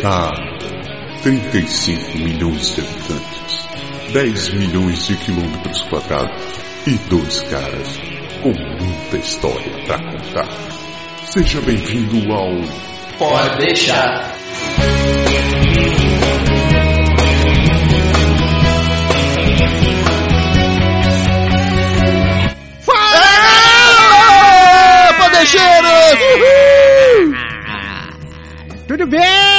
Cara, 35 milhões de habitantes, 10 milhões de quilômetros quadrados e dois caras com muita história pra contar. Seja bem-vindo ao Pode deixar. Fala, podeixeiros! Tudo bem,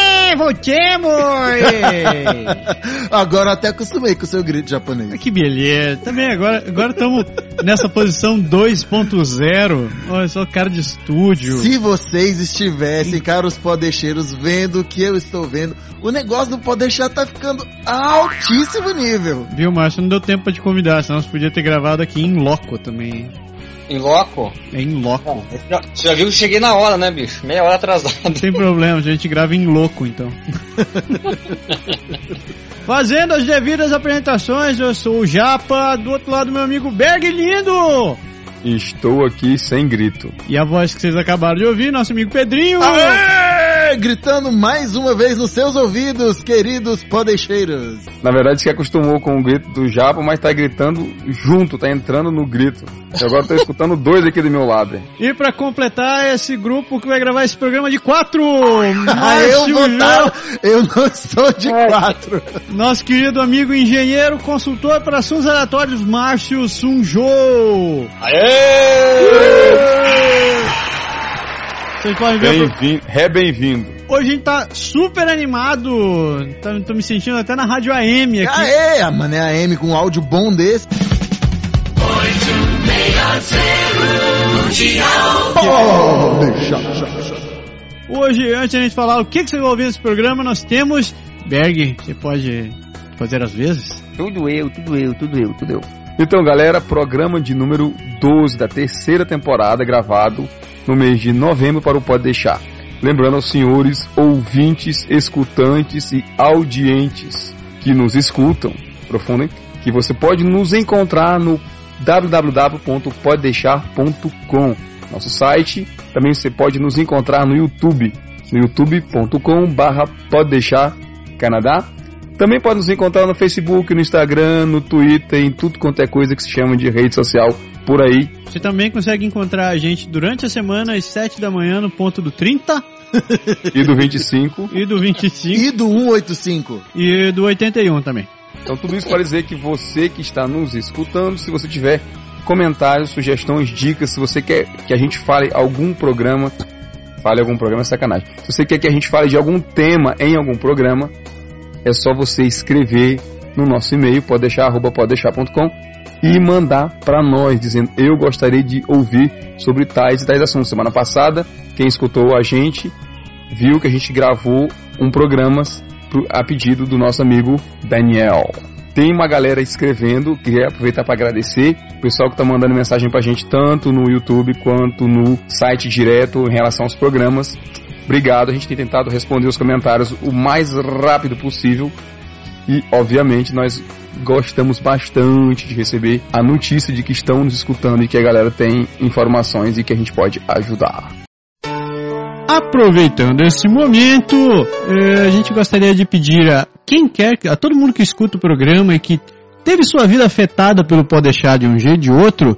voltemos! Agora até acostumei com o seu grito japonês. que beleza. Também agora agora estamos nessa posição 2.0. Olha só, cara de estúdio. Se vocês estivessem, caros podeixeiros, vendo o que eu estou vendo, o negócio do Podeixar tá ficando altíssimo nível. Viu, Márcio? Não deu tempo pra te convidar, senão você podia ter gravado aqui em loco também. Em loco? É em loco. Você já viu que cheguei na hora, né, bicho? Meia hora atrasado. Não tem problema, a gente grava em louco então. Fazendo as devidas apresentações, eu sou o Japa, do outro lado meu amigo Berg Lindo! Estou aqui sem grito. E a voz que vocês acabaram de ouvir, nosso amigo Pedrinho! Aê! Gritando mais uma vez nos seus ouvidos, queridos podeixeiros. Na verdade, se acostumou com o grito do Japa, mas tá gritando junto, tá entrando no grito. Eu agora tô escutando dois aqui do meu lado. E pra completar esse grupo que vai gravar esse programa de quatro, Ah, eu vou dar, eu não estou de quatro. nosso querido amigo engenheiro, consultor para assuntos aleatórios, Márcio Sunjô. Vocês podem ver, Bem-vindo, re-bem-vindo. hoje a gente tá super animado, tá, tô me sentindo até na rádio AM aqui. Aê, a mané AM com um áudio bom desse. Hoje, antes de a gente falar o que, que você vai ouvir nesse programa, nós temos... Berg, você pode fazer as vezes? Tudo eu, tudo eu, tudo eu, tudo eu. Então, galera, programa de número 12 da terceira temporada, gravado no mês de novembro para o Pode Deixar. Lembrando aos senhores ouvintes, escutantes e audientes que nos escutam, profundem, que você pode nos encontrar no www.poddeixar.com, nosso site. Também você pode nos encontrar no YouTube, no youtube.com barra Canadá. Também pode nos encontrar no Facebook, no Instagram, no Twitter, em tudo quanto é coisa que se chama de rede social por aí. Você também consegue encontrar a gente durante a semana, às 7 da manhã, no ponto do 30 E do 25. e do 25 E do 185. e do 81 também. Então tudo isso para dizer que você que está nos escutando, se você tiver comentários, sugestões, dicas, se você quer que a gente fale algum programa, fale algum programa é sacanagem. Se você quer que a gente fale de algum tema em algum programa, é só você escrever no nosso e-mail, pode deixar, arroba podedeixar.com e mandar para nós, dizendo eu gostaria de ouvir sobre tais e tais assuntos. Semana passada, quem escutou a gente viu que a gente gravou um programa pro- a pedido do nosso amigo Daniel. Tem uma galera escrevendo, queria aproveitar para agradecer o pessoal que está mandando mensagem pra gente tanto no YouTube quanto no site direto em relação aos programas. Obrigado, a gente tem tentado responder os comentários o mais rápido possível e, obviamente, nós gostamos bastante de receber a notícia de que estão nos escutando e que a galera tem informações e que a gente pode ajudar. Aproveitando esse momento, eh, a gente gostaria de pedir a quem quer, a todo mundo que escuta o programa e que teve sua vida afetada pelo Pode Deixar de um jeito ou de outro,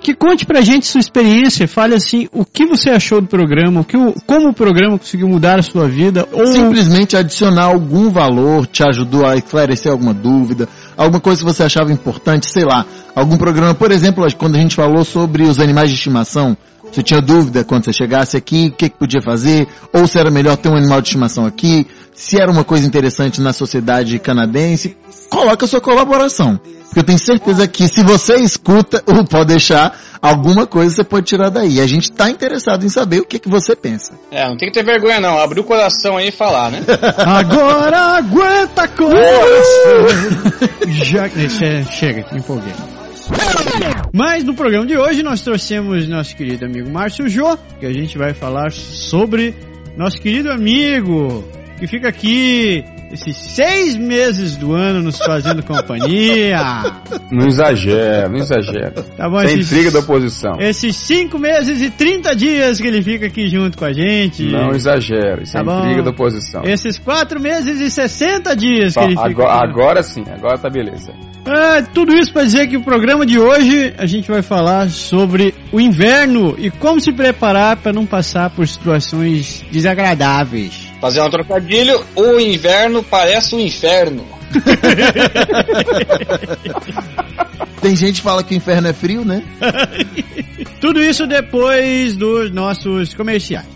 que conte pra gente sua experiência, fale assim, o que você achou do programa, o que como o programa conseguiu mudar a sua vida, ou Simplesmente adicionar algum valor, te ajudou a esclarecer alguma dúvida, alguma coisa que você achava importante, sei lá, algum programa, por exemplo, quando a gente falou sobre os animais de estimação, você tinha dúvida quando você chegasse aqui, o que, que podia fazer, ou se era melhor ter um animal de estimação aqui, se era uma coisa interessante na sociedade canadense, coloca sua colaboração. Porque eu tenho certeza que se você escuta ou pode deixar, alguma coisa você pode tirar daí. A gente está interessado em saber o que, que você pensa. É, não tem que ter vergonha não. Abrir o coração aí e falar, né? agora aguenta coração! Já, che- chega, me empolguei. Mas no programa de hoje nós trouxemos nosso querido amigo Márcio Jô, que a gente vai falar sobre nosso querido amigo que fica aqui esses seis meses do ano nos fazendo companhia. Não exagera, não exagera. Tá bom, Sem intriga da oposição. esses cinco meses e 30 dias que ele fica aqui junto com a gente. Não exagera, isso é Tá bom. intriga da oposição. Esses quatro meses e 60 dias que ele fica agora, aqui. agora sim, agora tá beleza. Ah, tudo isso para dizer que o programa de hoje a gente vai falar sobre o inverno e como se preparar para não passar por situações desagradáveis. Fazer um trocadilho, o inverno parece um inferno. Tem gente que fala que o inferno é frio, né? Tudo isso depois dos nossos comerciais.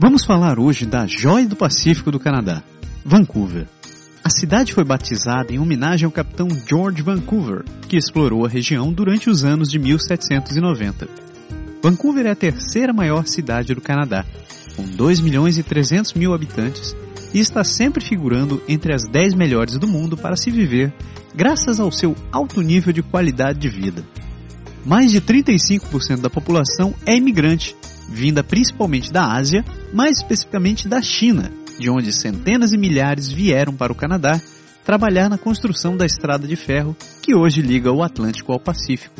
Vamos falar hoje da joia do Pacífico do Canadá, Vancouver. A cidade foi batizada em homenagem ao capitão George Vancouver, que explorou a região durante os anos de 1790. Vancouver é a terceira maior cidade do Canadá, com 2 milhões e 300 mil habitantes, e está sempre figurando entre as 10 melhores do mundo para se viver, graças ao seu alto nível de qualidade de vida. Mais de 35% da população é imigrante, vinda principalmente da Ásia, mais especificamente da China, de onde centenas e milhares vieram para o Canadá trabalhar na construção da estrada de ferro que hoje liga o Atlântico ao Pacífico.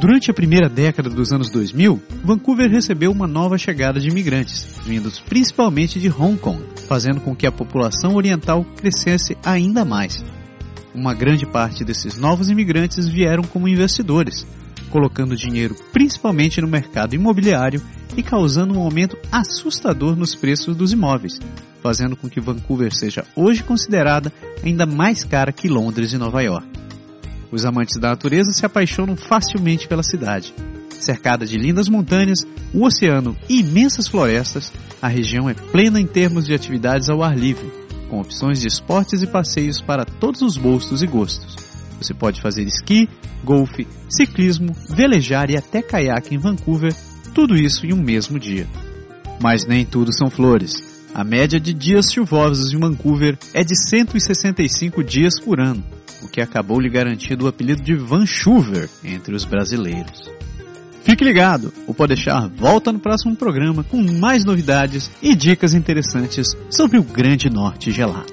Durante a primeira década dos anos 2000, Vancouver recebeu uma nova chegada de imigrantes, vindos principalmente de Hong Kong, fazendo com que a população oriental crescesse ainda mais. Uma grande parte desses novos imigrantes vieram como investidores, colocando dinheiro principalmente no mercado imobiliário e causando um aumento assustador nos preços dos imóveis, fazendo com que Vancouver seja hoje considerada ainda mais cara que Londres e Nova York. Os amantes da natureza se apaixonam facilmente pela cidade. Cercada de lindas montanhas, o oceano e imensas florestas, a região é plena em termos de atividades ao ar livre, com opções de esportes e passeios para todos os bolsos e gostos. Você pode fazer esqui, golfe, ciclismo, velejar e até caiaque em Vancouver, tudo isso em um mesmo dia. Mas nem tudo são flores. A média de dias chuvosos em Vancouver é de 165 dias por ano, o que acabou lhe garantindo o apelido de Vancouver entre os brasileiros. Fique ligado, o Podeixar volta no próximo programa com mais novidades e dicas interessantes sobre o Grande Norte gelado.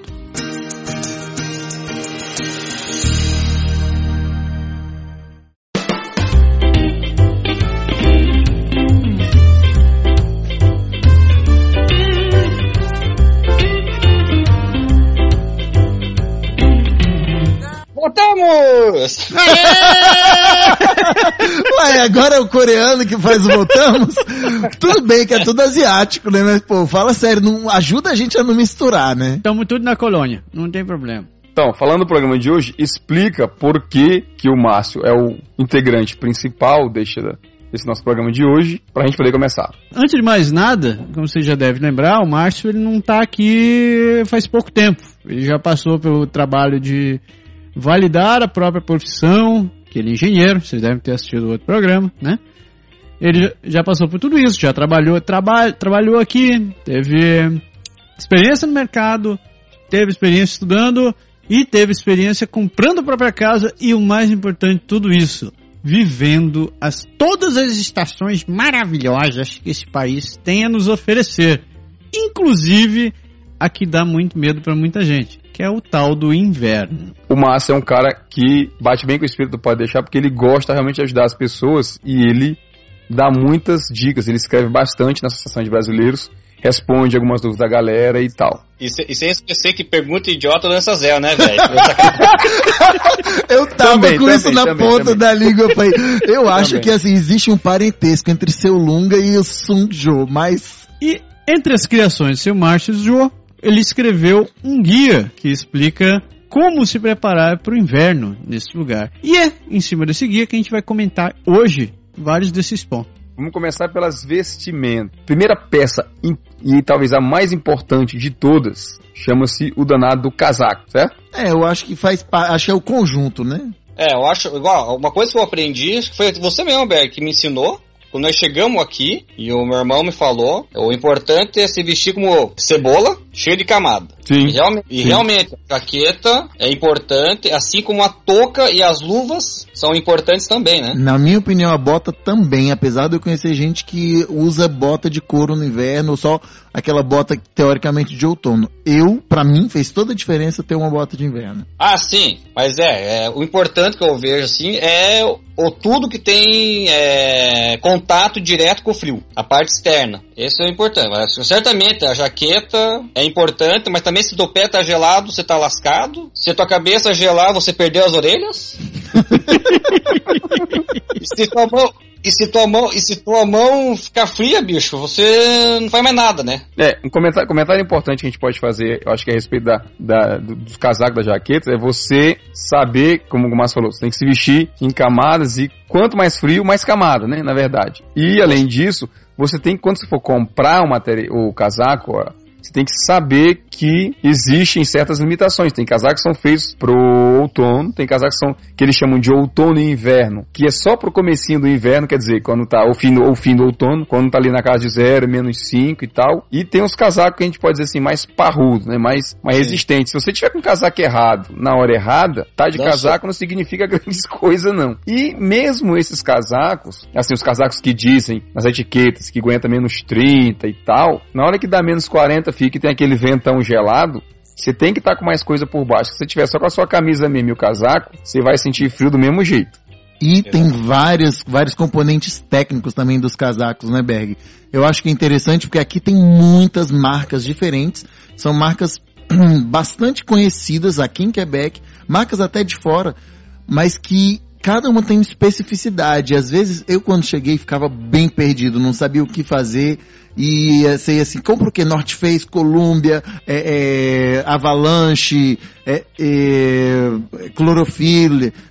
Voltamos! Ué, agora é o coreano que faz o voltamos? tudo bem que é tudo asiático, né? Mas, pô, fala sério, não ajuda a gente a não misturar, né? Estamos tudo na colônia, não tem problema. Então, falando do programa de hoje, explica por que, que o Márcio é o integrante principal deste, desse nosso programa de hoje, pra gente poder começar. Antes de mais nada, como você já deve lembrar, o Márcio ele não está aqui faz pouco tempo. Ele já passou pelo trabalho de validar a própria profissão, que ele é engenheiro, vocês devem ter assistido outro programa, né? Ele já passou por tudo isso, já trabalhou, traba, trabalhou aqui, teve experiência no mercado, teve experiência estudando e teve experiência comprando a própria casa e o mais importante tudo isso, vivendo as todas as estações maravilhosas que esse país tem a nos oferecer, inclusive a que dá muito medo para muita gente, que é o tal do inverno. O Márcio é um cara que bate bem com o espírito do Pode Deixar, porque ele gosta realmente de ajudar as pessoas e ele dá muitas dicas. Ele escreve bastante na Associação de Brasileiros, responde algumas dúvidas da galera e tal. E, se- e sem esquecer que pergunta idiota lança zero, né, velho? Eu tava Também, com também, isso na também, ponta também. da língua. Eu, falei, eu acho Também. que assim, existe um parentesco entre seu Lunga e o Sun Jo, mas. E entre as criações de seu Márcio Jô, ele escreveu um guia que explica como se preparar para o inverno nesse lugar. E é em cima desse guia que a gente vai comentar hoje vários desses pontos. Vamos começar pelas vestimentas. Primeira peça, e talvez a mais importante de todas, chama-se o danado do casaco, certo? É, eu acho que faz parte. Acho que é o conjunto, né? É, eu acho, igual, uma coisa que eu aprendi, foi você mesmo, Berg, que me ensinou. Quando nós chegamos aqui, e o meu irmão me falou, o importante é se vestir como cebola, cheio de camada. Sim. E, realmente, e realmente, a jaqueta é importante, assim como a touca e as luvas são importantes também, né? Na minha opinião, a bota também, apesar de eu conhecer gente que usa bota de couro no inverno, ou só aquela bota teoricamente de outono. Eu, pra mim, fez toda a diferença ter uma bota de inverno. Ah, sim, mas é, é, o importante que eu vejo assim é o, o tudo que tem é, contato direto com o frio, a parte externa. Esse é o importante. Mas, certamente a jaqueta é importante, mas também se teu pé tá gelado, você tá lascado. Se tua cabeça gelar, você perdeu as orelhas. e se tua mão, e se tua mão, e se tua mão ficar fria, bicho, você não faz mais nada, né? É, um comentário, comentário importante que a gente pode fazer, eu acho que é a respeito da, da, do- dos casacos, da jaqueta, é você saber, como o Márcio falou, você tem que se vestir em camadas e quanto mais frio, mais camada, né, na verdade. E, além disso, você tem, que, quando você for comprar o, material, o casaco, ó, você tem que saber que existem certas limitações. Tem casacos que são feitos pro outono, tem casacos que são que eles chamam de outono e inverno, que é só pro comecinho do inverno, quer dizer, quando tá o fim do, o fim do outono, quando tá ali na casa de zero, menos 5 e tal. E tem os casacos que a gente pode dizer assim, mais parrudos, né? Mais, mais Sim. resistentes. Se você tiver com o casaco errado na hora errada, tá de Nossa. casaco não significa grandes coisas, não. E mesmo esses casacos, assim, os casacos que dizem nas etiquetas que aguenta menos 30 e tal, na hora que dá menos 40, fica e tem aquele ventão gelado, você tem que estar com mais coisa por baixo. Se você tiver só com a sua camisa mesmo e o casaco, você vai sentir frio do mesmo jeito. E tem várias, vários componentes técnicos também dos casacos, né, Berg? Eu acho que é interessante porque aqui tem muitas marcas diferentes. São marcas bastante conhecidas aqui em Quebec, marcas até de fora, mas que cada uma tem uma especificidade. Às vezes eu quando cheguei ficava bem perdido, não sabia o que fazer e eh, sei assim, compra o que? North Face, Columbia, é, é, Avalanche, é, é,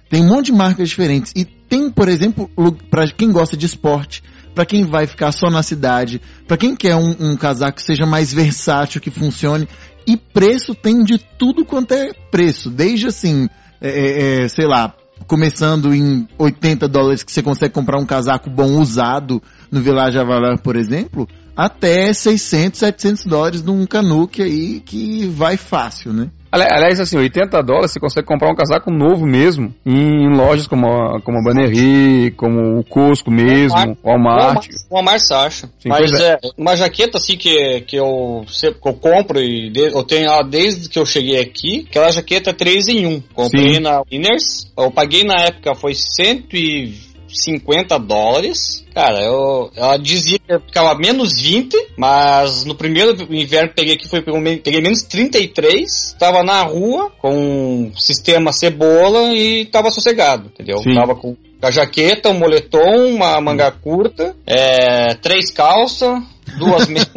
tem um monte de marcas diferentes. E tem, por exemplo, para quem gosta de esporte, para quem vai ficar só na cidade, para quem quer um, um casaco que seja mais versátil, que funcione. E preço tem de tudo quanto é preço, desde assim, é, é, sei lá, começando em 80 dólares que você consegue comprar um casaco bom usado no Village Avalar, por exemplo, até 600, 700 dólares num canuque aí que vai fácil, né? Ali- Aliás, assim, 80 dólares você consegue comprar um casaco novo mesmo em lojas como a, como a Bannerry, como o Costco mesmo, Walmart. O Walmart você acha. Sim, Mas pois é. uma jaqueta assim que, que, eu, que eu compro e de- eu tenho ela desde que eu cheguei aqui, aquela jaqueta 3 em 1. Comprei Sim. na Winners, eu paguei na época foi 150 dólares. Cara, eu, ela dizia que ficava menos 20, mas no primeiro inverno que peguei aqui foi peguei menos 33, tava na rua com um sistema cebola e tava sossegado, entendeu? Sim. Tava com a jaqueta, um moletom, uma manga curta, é, três calças, duas meias.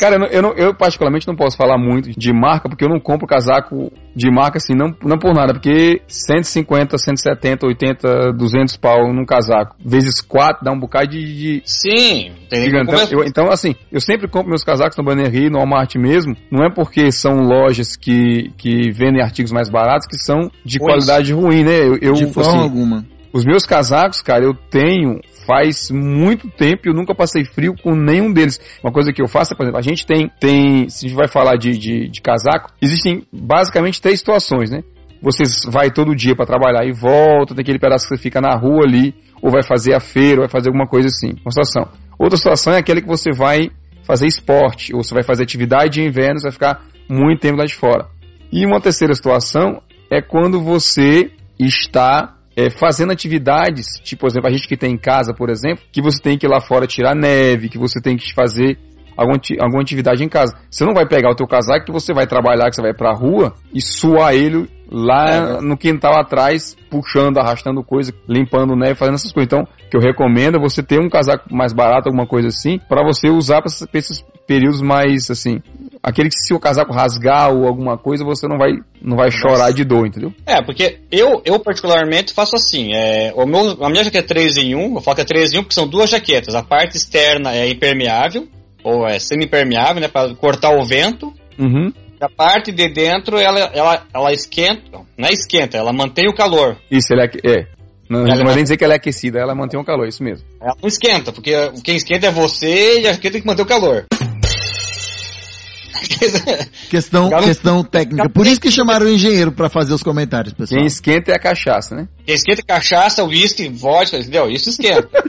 Cara, eu, não- eu, não- eu particularmente não posso falar muito de marca, porque eu não compro casaco de marca assim, não, não por nada, porque 150, 170, 80, 200 pau num casaco, vezes 4 dá um bocado de... de Sim, tem Então, eu- então, assim, eu sempre compro meus casacos no Bannerry, no Walmart mesmo, não é porque são lojas que, que vendem artigos mais baratos que são de Ruins. qualidade ruim, né? Eu, eu, de forma assim, alguma. os meus casacos, cara, eu tenho faz muito tempo e eu nunca passei frio com nenhum deles. Uma coisa que eu faço é, por exemplo, a gente tem, tem se a gente vai falar de, de, de casaco, existem basicamente três situações, né? Você vai todo dia para trabalhar e volta, tem aquele pedaço que você fica na rua ali, ou vai fazer a feira, ou vai fazer alguma coisa assim. Uma situação. Outra situação é aquela que você vai fazer esporte, ou você vai fazer atividade de inverno, você vai ficar muito tempo lá de fora. E uma terceira situação é quando você está é, fazendo atividades, tipo, por exemplo, a gente que tem em casa, por exemplo, que você tem que ir lá fora tirar neve, que você tem que fazer alguma, alguma atividade em casa. Você não vai pegar o teu casaco que você vai trabalhar, que você vai pra rua e suar ele lá no quintal atrás, puxando, arrastando coisa, limpando neve, fazendo essas coisas. Então, que eu recomendo é você ter um casaco mais barato, alguma coisa assim, para você usar para esses períodos mais assim, aquele que se o casaco rasgar ou alguma coisa, você não vai não vai chorar de dor, entendeu? É, porque eu, eu particularmente faço assim, é, o meu, a minha jaqueta é 3 em 1, eu falo que é 3 em 1 porque são duas jaquetas, a parte externa é impermeável, ou é semi-impermeável, né, para cortar o vento, Uhum. e a parte de dentro ela, ela, ela esquenta, não é esquenta, ela mantém o calor. Isso, ele é. é. Não, Ela não vai nem dizer que ela é aquecida, ela mantém o calor, isso mesmo. Ela não esquenta, porque quem esquenta é você e a jaqueta tem que manter o calor. Questão, questão técnica. Por isso que chamaram o engenheiro pra fazer os comentários, pessoal. Quem esquenta é a cachaça, né? Quem esquenta é cachaça, uísque, vodka, entendeu? Isso esquenta.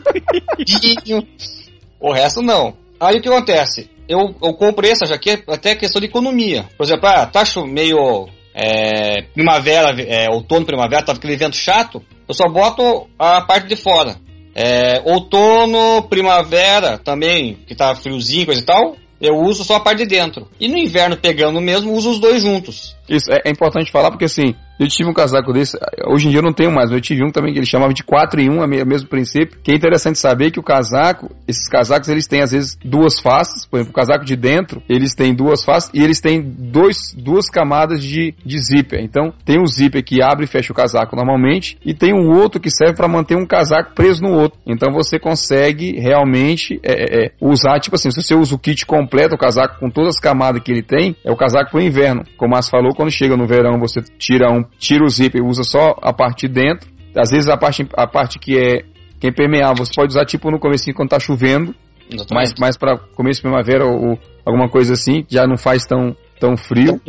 O resto não. Aí o que acontece? Eu, eu comprei essa jaqueta até questão de economia. Por exemplo, ah, tá meio é, primavera, é, outono, primavera, tava aquele vento chato, eu só boto a parte de fora. É, outono, primavera também, que tá friozinho, coisa e tal, eu uso só a parte de dentro. E no inverno, pegando mesmo, uso os dois juntos. Isso é, é importante falar porque assim, eu tive um casaco desse, hoje em dia eu não tenho mais, mas eu tive um também que ele chamava de 4 em 1, é o mesmo princípio, que é interessante saber que o casaco, esses casacos eles têm às vezes duas faces, por exemplo, o casaco de dentro, eles têm duas faces e eles têm dois, duas camadas de, de zíper. Então, tem um zíper que abre e fecha o casaco normalmente e tem um outro que serve para manter um casaco preso no outro. Então, você consegue realmente é, é, usar, tipo assim, se você usa o kit completo, o casaco com todas as camadas que ele tem, é o casaco pro inverno. Como a Márcio falou, quando chega no verão, você tira um, tira o zíper e usa só a parte de dentro. Às vezes a parte, a parte que é que é impermeável, você pode usar tipo no começo quando tá chovendo, Exatamente. mais, mais para começo de primavera ou, ou alguma coisa assim, já não faz tão, tão frio.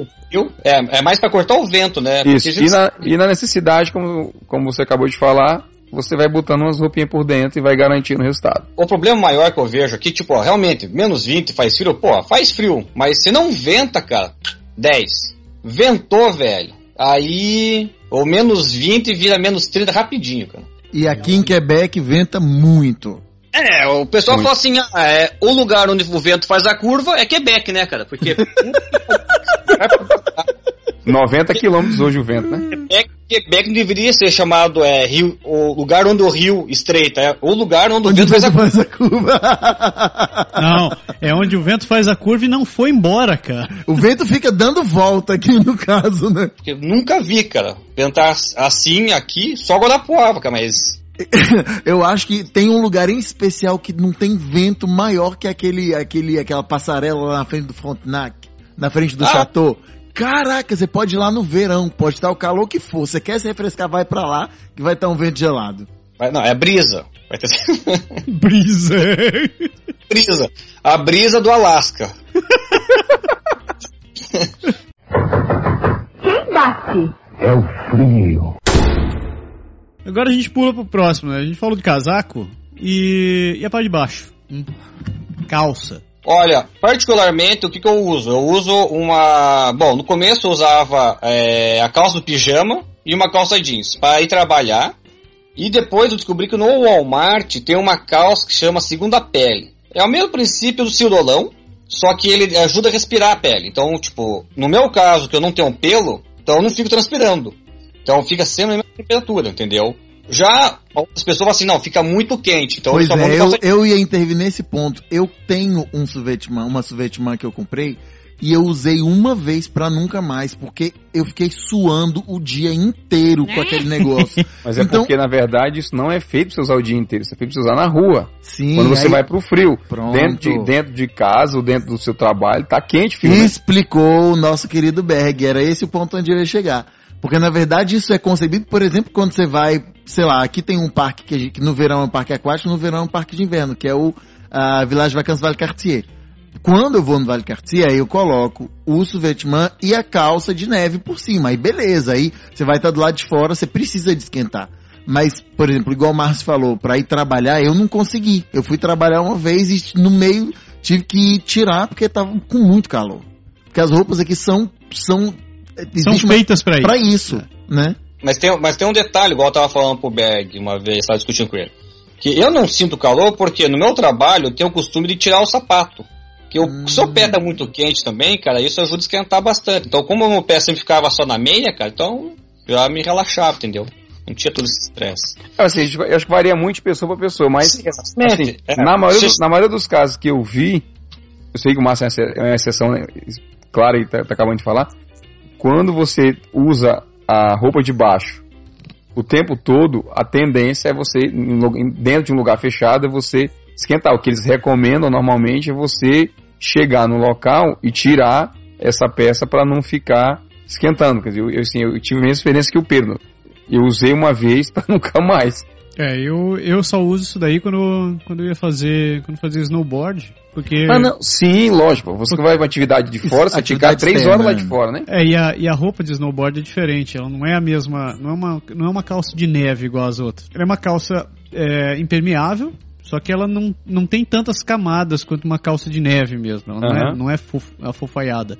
É, é mais pra cortar o vento, né? Isso. gente E na, e na necessidade, como, como você acabou de falar, você vai botando umas roupinhas por dentro e vai garantindo o resultado. O problema maior que eu vejo aqui, tipo, ó, realmente, menos 20 faz frio, pô, faz frio, mas se não venta, cara, 10. Ventou, velho. Aí, o menos 20 vira menos 30 rapidinho, cara. E aqui em Quebec venta muito. É, o pessoal Muito. fala assim, ah, é, o lugar onde o vento faz a curva é Quebec, né, cara? Porque 90 quilômetros hoje o vento, né? Quebec, Quebec não deveria ser chamado é, rio, o lugar onde o rio estreita, é o lugar onde, Onde o vento faz a curva. faz a curva. Não, é onde o vento faz a curva e não foi embora, cara. o vento fica dando volta aqui no caso, né? Porque eu nunca vi, cara, ventar assim aqui, só Guarapuava, cara, mas Eu acho que tem um lugar em especial que não tem vento maior que aquele, aquele, aquela passarela lá na frente do Frontenac, na frente do Ah. Chateau. Caraca, você pode ir lá no verão, pode estar o calor que for. Você quer se refrescar, vai pra lá, que vai estar um vento gelado. Vai- Não, é brisa. Vai ter Brisa. brisa. A brisa do Alasca. Quem bate? Agora a gente pula pro próximo, né? A gente falou de casaco e, e a parte de baixo. Hum. Calça. Olha, particularmente o que, que eu uso? Eu uso uma. Bom, no começo eu usava é, a calça do pijama e uma calça jeans para ir trabalhar. E depois eu descobri que no Walmart tem uma calça que chama segunda pele. É o mesmo princípio do cirodolão, só que ele ajuda a respirar a pele. Então, tipo, no meu caso, que eu não tenho pelo, então eu não fico transpirando. Então fica sempre a mesma temperatura, entendeu? Já outras pessoas falam assim, não, fica muito quente. Então pois só vou é, eu, eu ia intervir nesse ponto. Eu tenho um suvêtement, uma suvêtement que eu comprei e eu usei uma vez pra nunca mais, porque eu fiquei suando o dia inteiro com aquele negócio. Mas é Então- porque, na verdade, isso não é feito pra você usar o dia inteiro, isso é feito pra você usar na rua. Sim, Quando você aí vai pro frio. Pronto. Dentro de, dentro de casa ou dentro do seu trabalho, tá quente, filho. né? explicou o nosso querido Berg. Era esse o ponto onde eu ia chegar. Porque na verdade isso é concebido, por exemplo, quando você vai, sei lá, aqui tem um parque que, a que no verão é um parque aquático, no verão é um parque de inverno, que é o ah, Village Vacances Vale Cartier. Quando eu vou no Vale Cartier, aí eu coloco o suvêtement e a calça de neve por cima. Aí beleza, aí você vai estar do lado de fora, você precisa de esquentar. Mas, por exemplo, igual o Márcio falou, para ir trabalhar, eu não consegui. Eu fui trabalhar uma vez e no meio tive que tirar porque tava com muito calor. Porque as roupas aqui são são São feitas pra isso. pra isso, né? Mas tem, mas tem um detalhe, igual eu tava falando pro Berg uma vez, estava discutindo com ele. Que eu não sinto calor porque no meu trabalho eu tenho o costume de tirar o sapato. Que eu, Hum. se o pé tá muito quente também, cara, isso ajuda a esquentar bastante. Então, como o meu pé sempre ficava só na meia, cara, então já me relaxava, entendeu? Não tinha todo esse estresse. Assim, a gente vai- eu acho que varia muito de pessoa pra pessoa, mas assim, É, na, maioria se- dos- na maioria dos casos que eu vi, eu sei que o Márcio é é uma exceção, né, claro, e tá, tá acabando de falar, quando você usa a roupa de baixo o tempo todo, a tendência é você, dentro de um lugar fechado, é você esquentar. O que eles recomendam normalmente é você chegar no local e tirar essa peça para não ficar esquentando. Quer dizer, eu, assim, eu tive a mesma experiência que o Pedro. Eu usei uma vez para nunca mais. É, eu, eu só uso isso daí quando, quando eu ia fazer. Quando fazia snowboard. Porque. Ah, não. Sim, lógico. Você que vai pra atividade de fora, você fica três horas lá né? de fora, né? É, e a, e a roupa de snowboard é diferente. Ela não é a mesma. Não é uma, não é uma calça de neve igual as outras. Ela é uma calça é, impermeável. Só que ela não, não tem tantas camadas quanto uma calça de neve mesmo. Ela não é, não é fof, afofaiada.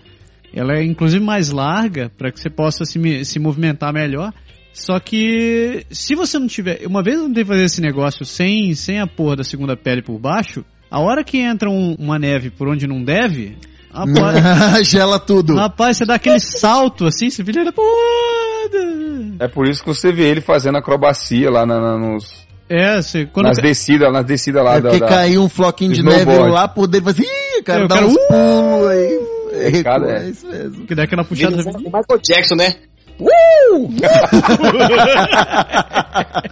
Ela é inclusive mais larga para que você possa se, se movimentar melhor. Só que se você não tiver. Uma vez eu tentei fazer esse negócio sem, sem a porra da segunda pele por baixo, a hora que entra um- uma neve por onde não deve, rapaz, Gela tudo. rapaz, você dá aquele salto assim, você puta. É por isso que você vê ele fazendo acrobacia lá na- na- nos, É, você, quando nas descidas, nas descidas lá É da, porque da- caiu um floquinho de neve lá por e fala assim, ih, cara, Eu dá quero, uns uh! pulos aí. É, É, cara, é. é isso mesmo. que dá aquela puxada. O Michael Jackson, né?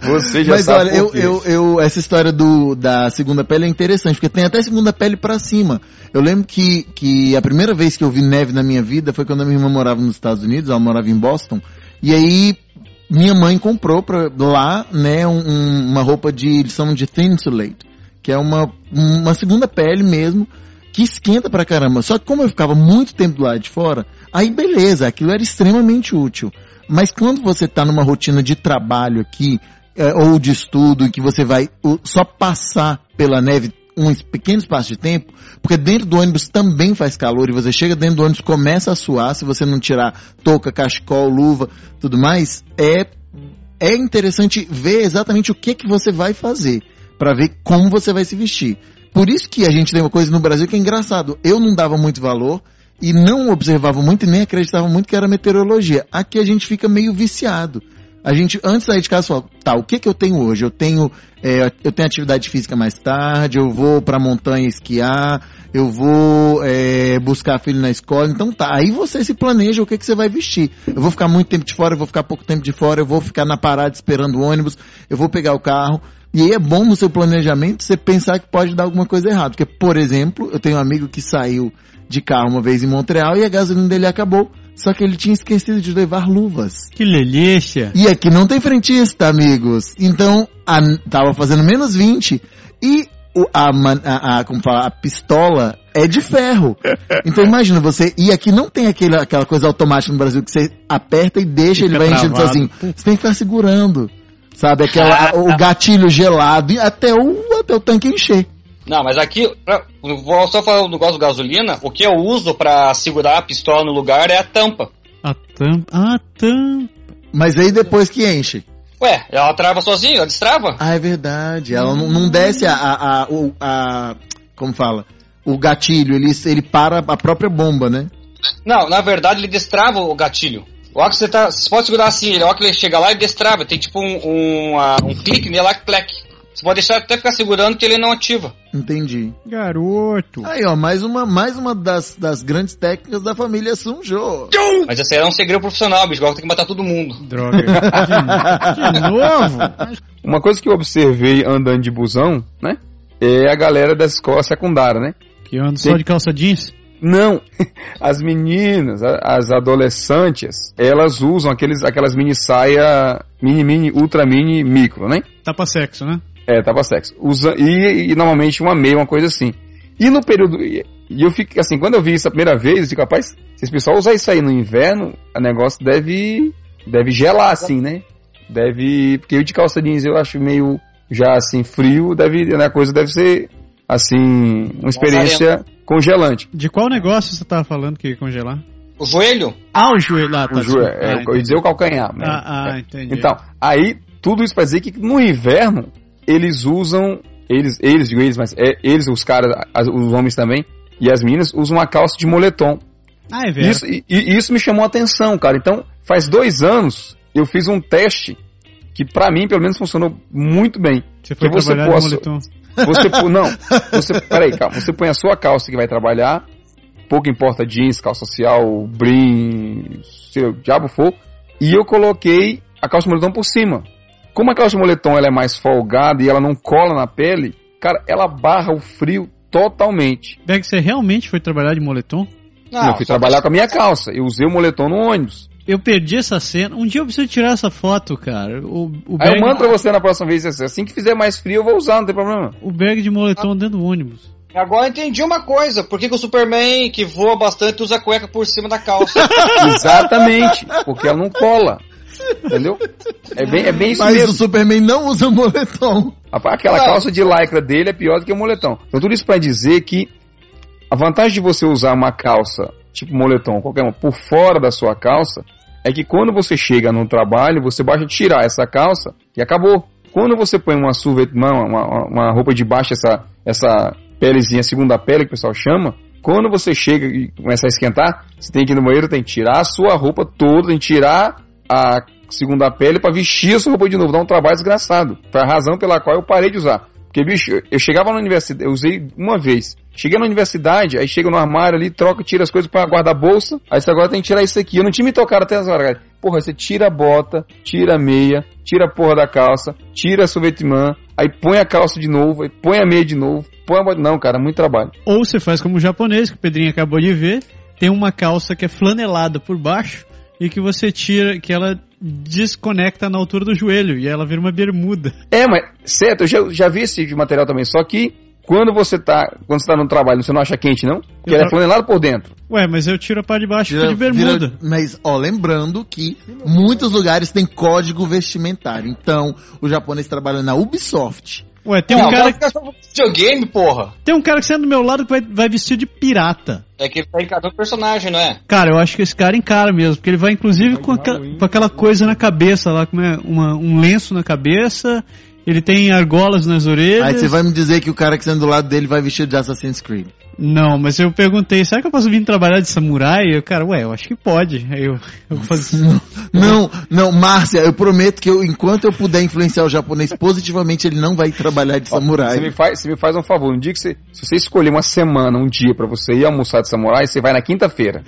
Você já Mas sabe olha, eu, eu, eu, essa história do, da segunda pele é interessante, porque tem até segunda pele pra cima. Eu lembro que, que a primeira vez que eu vi neve na minha vida foi quando a minha irmã morava nos Estados Unidos, ela morava em Boston, e aí minha mãe comprou pra, lá, né, um- um- uma roupa de, eles chamam de thin insulate, que é uma, uma segunda pele mesmo, que esquenta pra caramba. Só que como eu ficava muito tempo do lado de fora, aí beleza, aquilo era extremamente útil. Mas quando você tá numa rotina de trabalho aqui, é, ou de estudo, em que você vai só passar pela neve um pequeno espaço de tempo, porque dentro do ônibus também faz calor e você chega dentro do ônibus começa a suar, se você não tirar touca, cachecol, luva, tudo mais, é é interessante ver exatamente o que que você vai fazer para ver como você vai se vestir. Por isso que a gente tem uma coisa no Brasil que é engraçado. Eu não dava muito valor e não observava muito e nem acreditava muito que era meteorologia. Aqui a gente fica meio viciado. A gente, antes de sair de casa, fala, tá, o que que eu tenho hoje? Eu tenho, é, eu tenho atividade física mais tarde, eu vou pra montanha esquiar, eu vou é, buscar filho na escola, então tá, aí você se planeja o que que você vai vestir. Eu vou ficar muito tempo de fora, eu vou ficar pouco tempo de fora, eu vou ficar na parada esperando o ônibus, eu vou pegar o carro. E aí é bom no seu planejamento você pensar que pode dar alguma coisa errada. Porque, por exemplo, eu tenho um amigo que saiu de carro uma vez em Montreal e a gasolina dele acabou. Só que ele tinha esquecido de levar luvas. Que leleixia. E aqui não tem frentista, amigos. Então, a, tava fazendo menos 20 e o, a, a, a- como fala, a pistola é de ferro. Então imagina, você, e aqui não tem aquele, aquela coisa automática no Brasil que você aperta e deixa, Fica ele vai enchendo travado. sozinho. Você tem que ficar segurando. Sabe, aquela, o gatilho gelado e até o, até o tanque encher. Não, mas aqui, pra- vou só falar um negócio do gasolina. O que eu uso pra segurar a pistola no lugar é a tampa. A tampa. A tampa. Mas aí depois que enche. Ué, ela trava sozinha, ela destrava. Ah, é verdade. Ela não, não desce a, a, a, o- a- Como fala? O gatilho, ele, ele para a própria bomba, né? Não, na verdade ele destrava o gatilho. O que você tá. Você pode segurar assim, ele, hora que ele chega lá e destrava. Tem tipo um, um, ah, um clique nele lá, plec. Você pode deixar até ficar segurando que ele não ativa. Entendi. Garoto. Aí, ó, mais uma, mais uma das, das grandes técnicas da família Sunjo. Mas esse aí é um segredo profissional, bicho. Agora tem que matar todo mundo. Droga. De, de novo? Uma coisa que eu observei andando de busão, né? É a galera da escola secundária, né? Que ando só de calça jeans? Não, as meninas, as adolescentes, elas usam aqueles, aquelas mini saia, mini, mini, ultra mini, micro, né? Tapa sexo, né? É, tava sexo. Usa, e, e normalmente uma meia, uma coisa assim. E no período. E e eu fico assim, quando eu vi isso a primeira vez, eu fico, rapaz, se esse pessoal usar isso aí no inverno, o negócio deve. Deve gelar, assim, né? Deve. Porque eu de calça jeans eu acho meio já assim, frio, deve. né, A coisa deve ser assim. Uma experiência congelante. De qual negócio você tava falando que ia congelar? O joelho? Ah, o joelho. Ah, tá, O joelho, é, Ah, eu ia dizer o calcanhar. né? Ah, ah, É. entendi. Então, aí, tudo isso pra dizer que no inverno, eles usam, eles, eles, digo eles, mas é, eles, os caras, as- os homens também, e as meninas, usam uma calça de moletom. Ah, é. Isso, e, e isso me chamou a atenção, cara. Então, faz dois anos, eu fiz um teste que pra mim, pelo menos, funcionou muito bem. Você foi que você trabalhar possa- moletom. Você, não, você, peraí, calma, você põe a sua calça que vai trabalhar, pouco importa jeans, calça social, brim, se o diabo for, e eu coloquei a calça de moletom por cima. Como a calça de moletom ela é mais folgada e ela não cola na pele, cara, ela barra o frio totalmente. Beg, você realmente foi trabalhar de moletom? eu fui trabalhar com a minha calça, eu usei o moletom no ônibus. eu perdi essa cena. Um dia eu preciso tirar essa foto, cara. O, o Aí Berg, eu mando pra você na próxima vez, assim, assim que fizer mais frio eu vou usar, não tem problema. o Berg de moletom dentro do ônibus. Agora eu entendi uma coisa. Por que, que o Superman, que voa bastante, usa cueca por cima da calça? Exatamente, porque ela não cola. Entendeu? É bem, é bem isso Mas o mesmo. Superman não usa moletom. Aquela Não. calça de lycra dele é pior do que o moletom. Então tudo isso pra dizer que a vantagem de você usar uma calça, tipo moletom, qualquer uma, por fora da sua calça, é que quando você chega no trabalho, você basta tirar essa calça e acabou. Quando você põe uma survetman, uma, uma, uma roupa de baixo, essa, essa pelezinha, segunda pele que o pessoal chama, quando você chega e começa a esquentar, você tem que ir no banheiro, tem que tirar a sua roupa toda, tem que tirar a segunda pele pra vestir a sua roupa de novo. Dá um trabalho desgraçado. Foi a razão pela qual eu parei de usar. Porque, bicho, eu- chegava na universidade, eu usei uma vez. Cheguei na universidade, aí chega no armário ali, troca, tira as coisas pra guardar a bolsa. Aí você agora tem que tirar isso aqui. Eu não tinha me tocado até as horas, cara. Porra, você tira a bota, tira a meia, tira a porra da calça, tira a sorvetimã, aí põe a calça de novo, aí põe a meia de novo, põe a bota. Não, cara, muito trabalho. Ou você faz como o japonês, que o Pedrinho acabou de ver, tem uma calça que é flanelada por baixo e que você tira, que ela desconecta na altura do joelho e ela vira uma bermuda. É, mas certo, eu já, já vi esse de material também, só que quando você tá, quando você tá no trabalho, você não acha quente, não? Porque ela é flanelada por dentro. Ué, mas eu tiro a parte de baixo e fico Vira- de bermuda. vira- mas, ó, lembrando que muitos lugares têm código vestimentário. Então, o japonês trabalha na Ubisoft. Ué, tem um, Não, cara, só com videogame, porra. tem um cara que senta do meu lado que vai, vai vestido de pirata. É que ele tá encarando o personagem, não é? Cara, eu acho que esse cara encara mesmo, porque ele vai inclusive com, aquela- com aquela coisa na cabeça lá, como é, uma- um lenço na cabeça, ele tem argolas nas orelhas. Aí você vai me dizer que o cara que senta do lado dele vai vestido de Assassin's Creed. Não, mas eu perguntei, será que eu posso vir trabalhar de samurai? E o cara, ué, eu acho que pode. Aí eu, eu vou fazer Não, não, Márcia, eu prometo que eu, enquanto eu puder influenciar o japonês positivamente, ele não vai trabalhar de Ó, samurai. Você me, faz, você me faz um favor, um dia que você, se você escolher uma semana, um dia pra você ir almoçar de samurai, você vai na quinta-feira.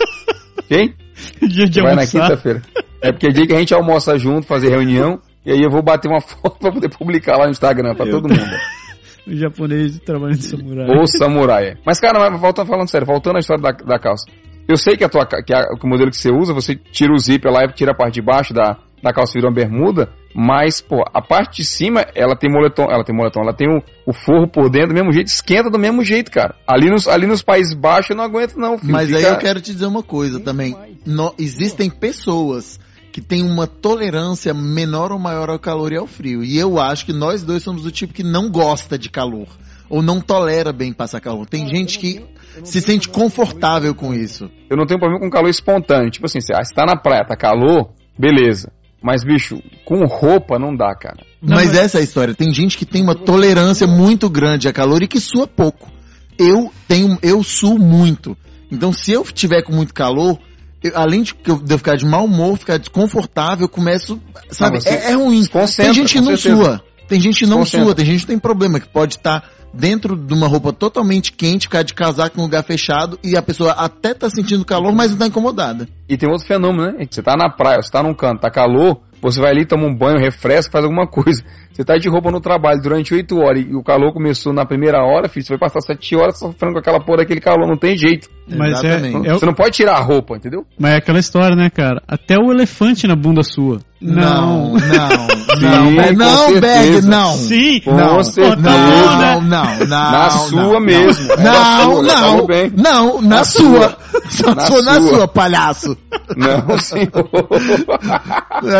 ok? dia de Você vai na almoçar. quinta-feira. É porque é dia que a gente almoça junto, fazer reunião, e aí eu vou bater uma foto pra poder publicar lá no Instagram pra todo mundo. O japonês trabalhando de samurai. Ou samurai. Mas, cara, mas voltando, falando sério, voltando à história da, da calça. Eu sei que, a tua, que, a- que o modelo que você usa, você tira o zíper lá e tira a parte de baixo da, da calça e vira uma bermuda, mas, pô, a parte de cima, ela tem moletom, ela tem moletom, ela tem o, o forro por dentro do mesmo jeito, esquenta do mesmo jeito, cara. Ali nos, ali nos Países Baixos eu não aguento não, filho. Mas aí Fica- eu quero te dizer uma coisa também. No- existem pessoas que têm uma tolerância menor ou maior ao calor e ao frio. E eu acho que nós dois somos do tipo que não gosta de calor. Ou não tolera bem passar calor. Tem gente que se sente confortável com isso. Eu não tenho problema com calor espontâneo. Tipo assim, você ah, você tá na praia, tá calor, beleza. Mas, bicho, com roupa não dá, cara. Não, mas, mas- essa é a história. Tem gente que tem uma tolerância muito grande a calor e que sua pouco. Eu tenho, eu suo muito. Então, se eu tiver com muito calor, eu- além de, eu- de eu ficar de mau humor, ficar desconfortável, eu começo, sabe? Não, é, é ruim. Tem gente que não certeza. sua. Tem gente que não sua. Tem gente que tem problema, que pode estar dentro de uma roupa totalmente quente, ficar de casaco em um lugar fechado e a pessoa até tá sentindo calor, mas não tá incomodada. E tem outro fenômeno, né? Você tá na praia, você tá num canto, tá calor, você vai ali, toma um banho, refresca, faz alguma coisa. Você tá de roupa no trabalho durante 8 horas e o calor começou na primeira hora, filho, você vai passar 7 horas sofrendo com aquela porra daquele calor, não tem jeito. Mas é, é Você não pode tirar a roupa, entendeu? mas é aquela história, né, cara? Até o elefante na bunda sua. Não, não, Sim, não, com não, certeza. não. Sim! Com Não, certeza. Né? não, não, não. Na não, sua não, mesmo. É Não, sua, não, não, na, sua. Só Na sou na sua. sua, palhaço. Não, senhor.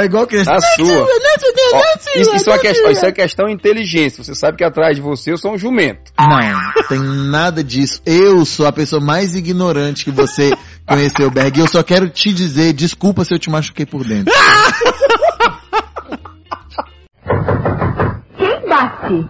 É igual que Na sua. Não, não, isso, isso é não, questão, isso é questão de inteligência. Você sabe que atrás de você eu sou um jumento. Não, tem nada disso. Eu sou a pessoa mais ignorante que você conheceu, Berg. E eu só quero te dizer, desculpa se eu te machuquei por dentro. Quem bate?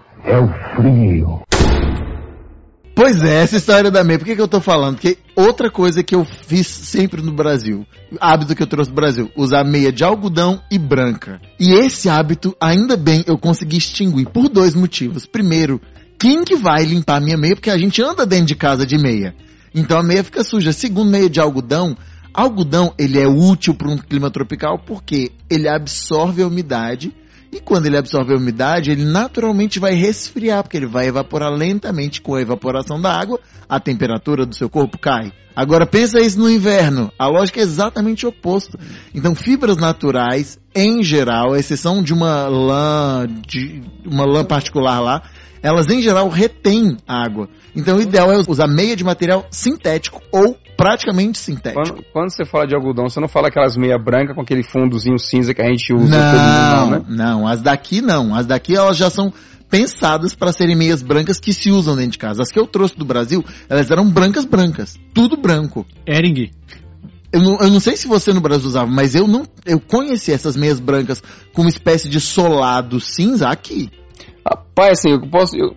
Pois é, essa história da meia. Por que, que eu tô falando? Porque outra coisa que eu fiz sempre no Brasil, hábito que eu trouxe do Brasil, usar meia de algodão e branca. E esse hábito, ainda bem, eu consegui extinguir por dois motivos. Primeiro, quem que vai limpar a minha meia? Porque a gente anda dentro de casa de meia. Então a meia fica suja. Segundo, meia de algodão. Algodão, ele é útil para um clima tropical porque ele absorve a umidade E quando ele absorve a umidade, ele naturalmente vai resfriar, porque ele vai evaporar lentamente com a evaporação da água, a temperatura do seu corpo cai. Agora pensa isso no inverno. A lógica é exatamente oposta. Então fibras naturais, em geral, à exceção de uma lã, de uma lã particular lá, elas em geral retêm água. Então o ideal é usar meia de material sintético ou praticamente sintético. Quando, quando você fala de algodão, você não fala aquelas meia branca com aquele fundozinho cinza que a gente usa Não, mundo, não, né? não, as daqui não. As daqui elas já são pensadas para serem meias brancas que se usam dentro de casa. As que eu trouxe do Brasil, elas eram brancas brancas, tudo branco. Ering. Eu não, eu não sei se você no Brasil usava, mas eu não, eu conheci essas meias brancas com uma espécie de solado cinza aqui. Rapaz, assim, eu posso. Eu,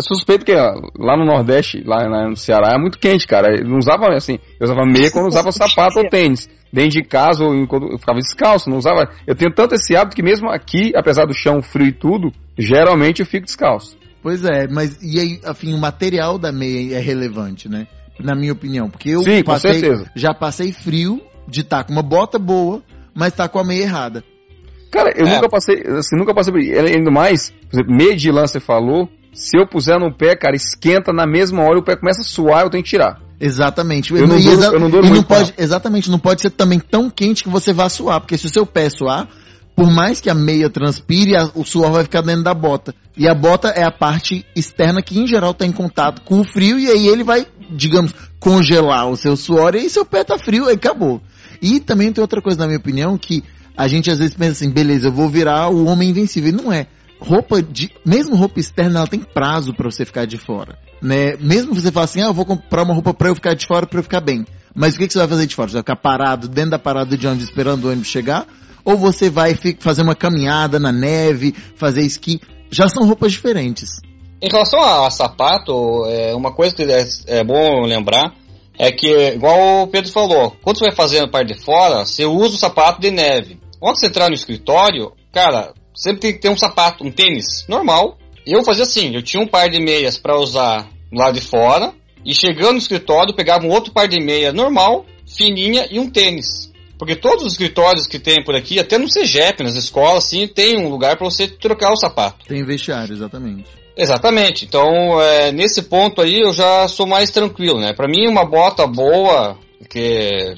suspeito que lá no Nordeste, lá, lá no Ceará, é muito quente, cara. Eu não usava assim, eu usava meia quando usava sapato ou tênis. Dentro de casa, ou quando eu ficava descalço, não usava. Eu tenho tanto esse hábito que mesmo aqui, apesar do chão frio e tudo, geralmente eu fico descalço. Pois é, mas e aí, afim, o material da meia é relevante, né? Na minha opinião, porque eu Sim, passei, já passei frio de estar com uma bota boa, mas tá com a meia errada. Cara, eu É. nunca passei, assim, nunca passei por. Ainda mais, por exemplo, meia de você falou, se eu puser no pé, cara, esquenta na mesma hora, o pé começa a suar, eu tenho que tirar. Exatamente. Eu não E duro- exa- eu não duro e muito, pode, exatamente, não pode ser também tão quente que você vá suar, porque se o seu pé suar, por mais que a meia transpire, a- o suor vai ficar dentro da bota. E a bota é a parte externa que em geral está em contato com o frio e aí ele vai, digamos, congelar o seu suor e aí seu pé tá frio e acabou. E também tem outra coisa na minha opinião que a gente às vezes pensa assim, beleza, eu vou virar o homem invencível. Não é. Roupa de, mesmo roupa externa, ela tem prazo para você ficar de fora, né? Mesmo você falar assim, ah, eu vou comprar uma roupa para eu ficar de fora, para eu ficar bem. Mas o que, que você vai fazer de fora? Você vai ficar parado dentro da parada de ônibus esperando o ônibus chegar? Ou você vai fazer uma caminhada na neve, fazer esqui? Já são roupas diferentes. Em relação a, a sapato, é, uma coisa que é, é bom lembrar é que, igual o Pedro falou, quando você vai fazer na parte de fora, você usa o sapato de neve. Quando você entrar no escritório, cara, sempre tem que ter um sapato, um tênis normal. Eu fazia assim, eu tinha um par de meias para usar lá de fora, e chegando no escritório, pegava um outro par de meia normal, fininha e um tênis. Porque todos os escritórios que tem por aqui, até no CEGEP, nas escolas, assim, tem um lugar para você trocar o sapato. Tem vestiário, exatamente. Exatamente. Então, é, nesse ponto aí, eu já sou mais tranquilo, né? Pra mim, uma bota boa, que,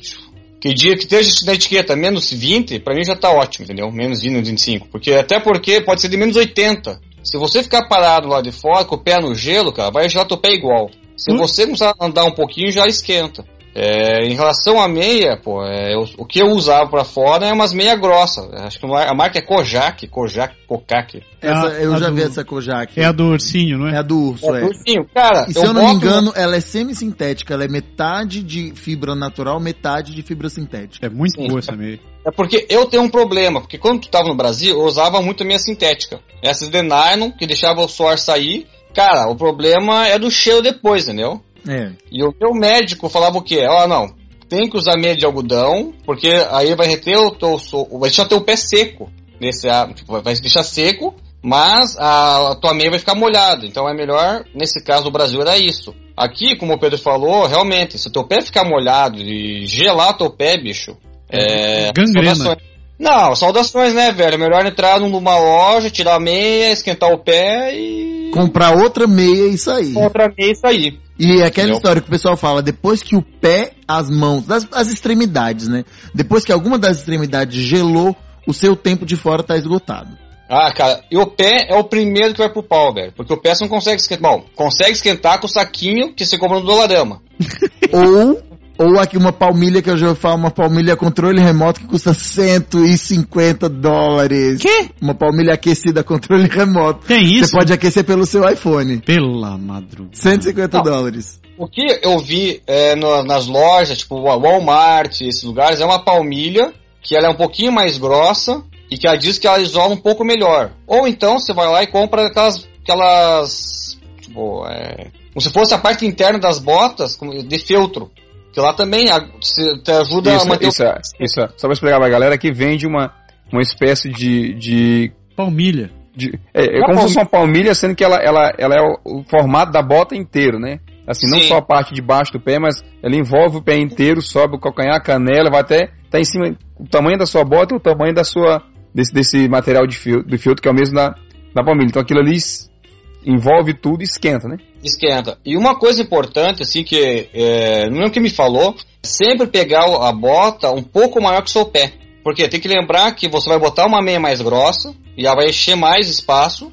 que dia que esteja na etiqueta menos 20, pra mim já tá ótimo, entendeu? Menos 20, menos 25. Porque, até porque pode ser de menos 80. Se você ficar parado lá de fora, com o pé no gelo, cara, vai gelar teu pé igual. Se Hum. você começar a andar um pouquinho, já esquenta. É, em relação à meia, pô, é, eu- o que eu usava pra fora é umas meia grossa. Acho que a marca é Kojak, Kojak, Kokak. Essa, a- eu a já do- vi essa Kojak. É a do ursinho, não É é? a do urso, é. Ursinho, cara, E se eu, não me boto- engano, ela é semissintética. Ela é metade de fibra natural, metade de fibra sintética. É muito Sim. boa essa meia. É porque eu tenho um problema, porque quando tu tava no Brasil, eu usava muito a minha sintética. Essas de nylon, que deixava o suor sair. Cara, o problema é do cheiro depois, entendeu? É. E o meu médico falava o quê? Ó, não, tem que usar meia de algodão, porque aí vai reter o teu vai deixar teu pé seco. Nesse, tipo, vai deixar seco, mas a, a tua meia vai ficar molhada. Então é melhor, nesse caso do Brasil era isso. Aqui, como o Pedro falou, realmente, se o teu pé ficar molhado e gelar teu pé, bicho, é. Gangrena. Não, saudações, né, velho? É melhor entrar numa loja, tirar a meia, esquentar o pé e. Comprar outra meia e sair. Outra meia e sair. E é aquela história que o pessoal fala, depois que o pé, as mãos, das, as extremidades, né? Depois que alguma das extremidades gelou, o seu tempo de fora tá esgotado. Ah, cara, e o pé é o primeiro que vai pro pau, velho. Porque o pé você não consegue esquentar. Bom, consegue esquentar com o saquinho que você compra no Dolarama. ou, ou aqui uma palmilha que eu já falo, uma palmilha controle remoto que custa 150 dólares. Quê? Uma palmilha aquecida controle remoto. Tem isso? Você pode aquecer pelo seu iPhone. Pela madrugada. 150 Não. dólares. O que eu vi é, no- nas lojas, tipo Walmart, esses lugares, é uma palmilha que ela é um pouquinho mais grossa e que ela diz que ela isola um pouco melhor. Ou então você vai lá e compra aquelas. aquelas tipo, é, como se fosse a parte interna das botas como- de feltro. Que lá também a- se- te ajuda a Isso, manter isso, é- isso, é- só pra explicar pra galera que vende uma, uma espécie de. de, Palmilha. de- é, é como se fosse uma palmilha, sendo que ela, ela, ela é o, o formato da bota inteiro, né? Assim, não Sim. só a parte de baixo do pé, mas ela envolve o pé inteiro, sobe o calcanhar, a canela, vai até tá em cima o tamanho da sua bota e o tamanho da sua desse, desse material de filtro, de filtro que é o mesmo da, da palmilha. Então aquilo ali envolve tudo e esquenta, né? Esquenta. E uma coisa importante, assim, que é, não lembro quem me falou, sempre pegar a bota um pouco maior que o seu pé. Porque tem que lembrar que você vai botar uma meia mais grossa e ela vai encher mais espaço.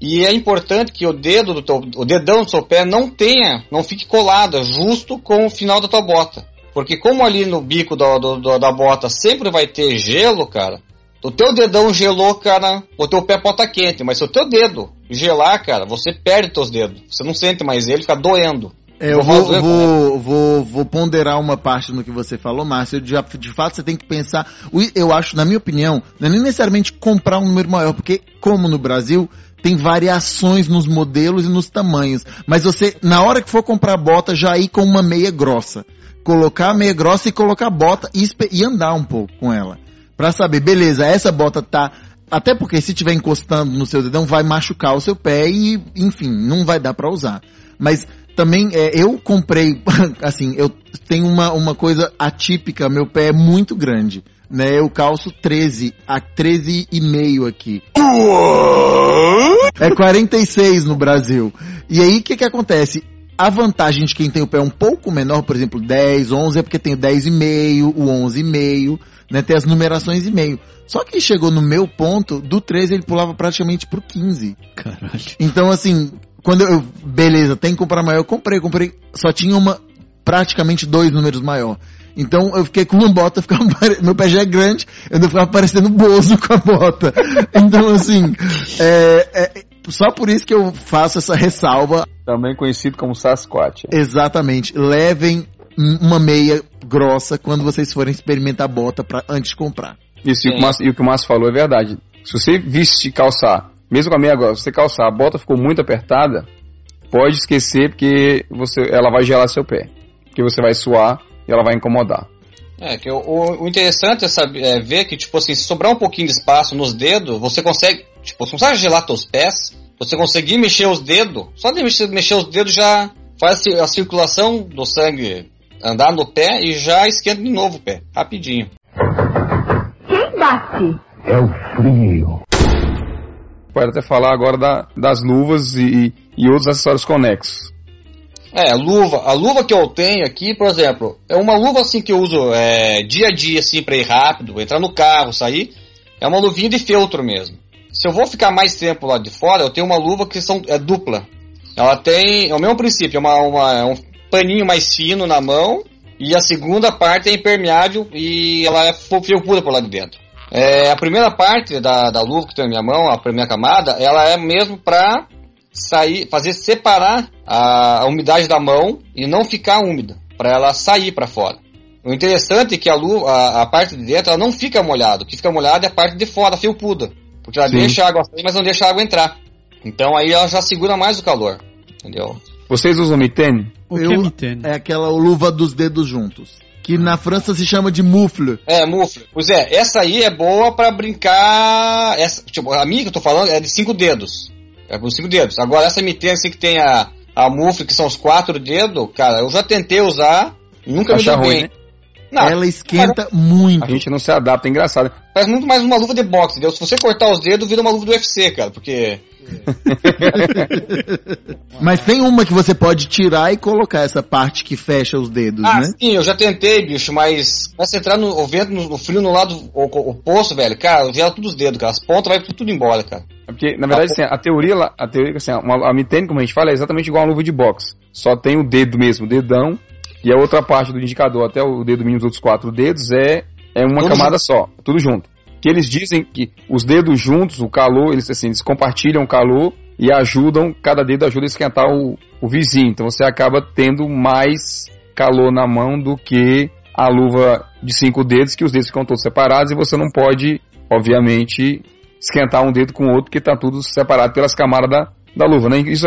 E é importante que o dedo do teu, o dedão do seu pé não tenha, não fique colado justo com o final da tua bota. Porque como ali no bico do, do, do, da bota sempre vai ter gelo, cara, o teu dedão gelou, cara, o teu pé pode estar tá quente, mas se o teu dedo gelar, cara, você perde teus dedos. Você não sente mais ele, fica doendo. É, eu vou, vou, vou, vou, ponderar uma parte no que você falou, Márcio. De, de fato, você tem que pensar. Eu acho, na minha opinião, não é nem necessariamente comprar um número maior, porque, como no Brasil, tem variações nos modelos e nos tamanhos. Mas você, na hora que for comprar bota, já ir com uma meia grossa. Colocar a meia grossa e colocar a bota e, e andar um pouco com ela para saber, beleza, essa bota tá até porque se tiver encostando no seu dedão vai machucar o seu pé e, enfim, não vai dar para usar. Mas também é, eu comprei, assim, eu tenho uma, uma coisa atípica, meu pé é muito grande, né? Eu calço 13, a 13 e meio aqui. É 46 no Brasil. E aí o que que acontece? A vantagem de quem tem o pé um pouco menor, por exemplo, 10, 11, é porque tem o 10,5, o 11,5 né? Ter as numerações e meio. Só que chegou no meu ponto, do 13 ele pulava praticamente pro 15. Caralho. Então, assim, quando eu, beleza, tem que comprar maior, eu comprei, comprei, só tinha uma, praticamente dois números maior. Então eu fiquei com uma bota, ficava, meu pé já é grande, eu ficava parecendo bozo com a bota. Então assim, é, é, só por isso que eu faço essa ressalva. Também conhecido como Sasquatch. Exatamente. Levem uma meia grossa quando vocês forem experimentar bota pra, antes de comprar. Isso, e o, Márcio, e o que o Márcio falou é verdade. Se você viste calçar, mesmo com a meia grossa, se você calçar, a bota ficou muito apertada, pode esquecer porque você, ela vai gelar seu pé. Porque você vai suar e ela vai incomodar. É, que o, o interessante é, saber, é ver que, tipo assim, se sobrar um pouquinho de espaço nos dedos, você consegue, tipo, você não precisa gelar teus pés, você conseguir mexer os dedos, só de mexer, mexer os dedos já faz a circulação do sangue andar no pé e já esquenta de novo o pé, rapidinho. Quem bate? É o frio. Pode até falar agora da, das luvas e, e outros acessórios conexos. É, luva. A luva que eu tenho aqui, por exemplo, é uma luva assim que eu uso é, dia a dia, assim, pra ir rápido, entrar no carro, sair. É uma luvinha de feltro mesmo. Se eu vou ficar mais tempo lá de fora, eu tenho uma luva que são, é dupla. Ela tem, é o mesmo princípio, é uma, uma, é um paninho mais fino na mão e a segunda parte é impermeável e ela é felpuda por lá de dentro. É, a primeira parte da, da luva que tem na minha mão, a primeira camada, ela é mesmo para sair, fazer separar a, a, umidade da mão e não ficar úmida, para ela sair para fora. O interessante é que a, luva, a, a, parte de dentro ela não fica molhada, o que fica molhado é a parte de fora, a felpuda, porque ela Sim. deixa a água sair, mas não deixa a água entrar. Então aí ela já segura mais o calor, entendeu? Vocês usam mitene? O que é mitene? É aquela luva dos dedos juntos. Que na França se chama de mufle. É, mufle. Pois é, essa aí é boa para brincar. Essa, tipo, a minha que eu tô falando é de cinco dedos. É com cinco dedos. Agora essa mitene assim que tem a, a mufle, que são os quatro dedos, cara, eu já tentei usar, nunca Acha me deu bem. Né? Não, ela esquenta cara, muito. A gente não se adapta, é engraçado. Parece muito mais uma luva de boxe, entendeu? Se você cortar os dedos, vira uma luva do UFC, cara, porque Mas tem uma que você pode tirar e colocar essa parte que fecha os dedos, ah, né? Sim, eu já tentei, bicho, mas começa a entrar no o vento, no, no, frio no lado oposto, velho. Cara, gela tudo os dedos, cara. As pontas vai tudo embora, cara. É porque, na verdade, assim, a teoria, a teoria assim, a mitene, como a gente fala, é exatamente igual a luva de boxe. Só tem o dedo mesmo, o dedão, e a outra parte do indicador, até o dedo mínimo dos outros quatro dedos, é, é uma tudo camada junto. só, tudo junto que eles dizem que os dedos juntos, o calor, eles assim, eles compartilham o calor e ajudam, cada dedo ajuda a esquentar o, o vizinho. Então você acaba tendo mais calor na mão do que a luva de cinco dedos, que os dedos ficam todos separados e você não pode, obviamente, esquentar um dedo com o outro, porque está tudo separado pelas camadas da, da luva. Né? Isso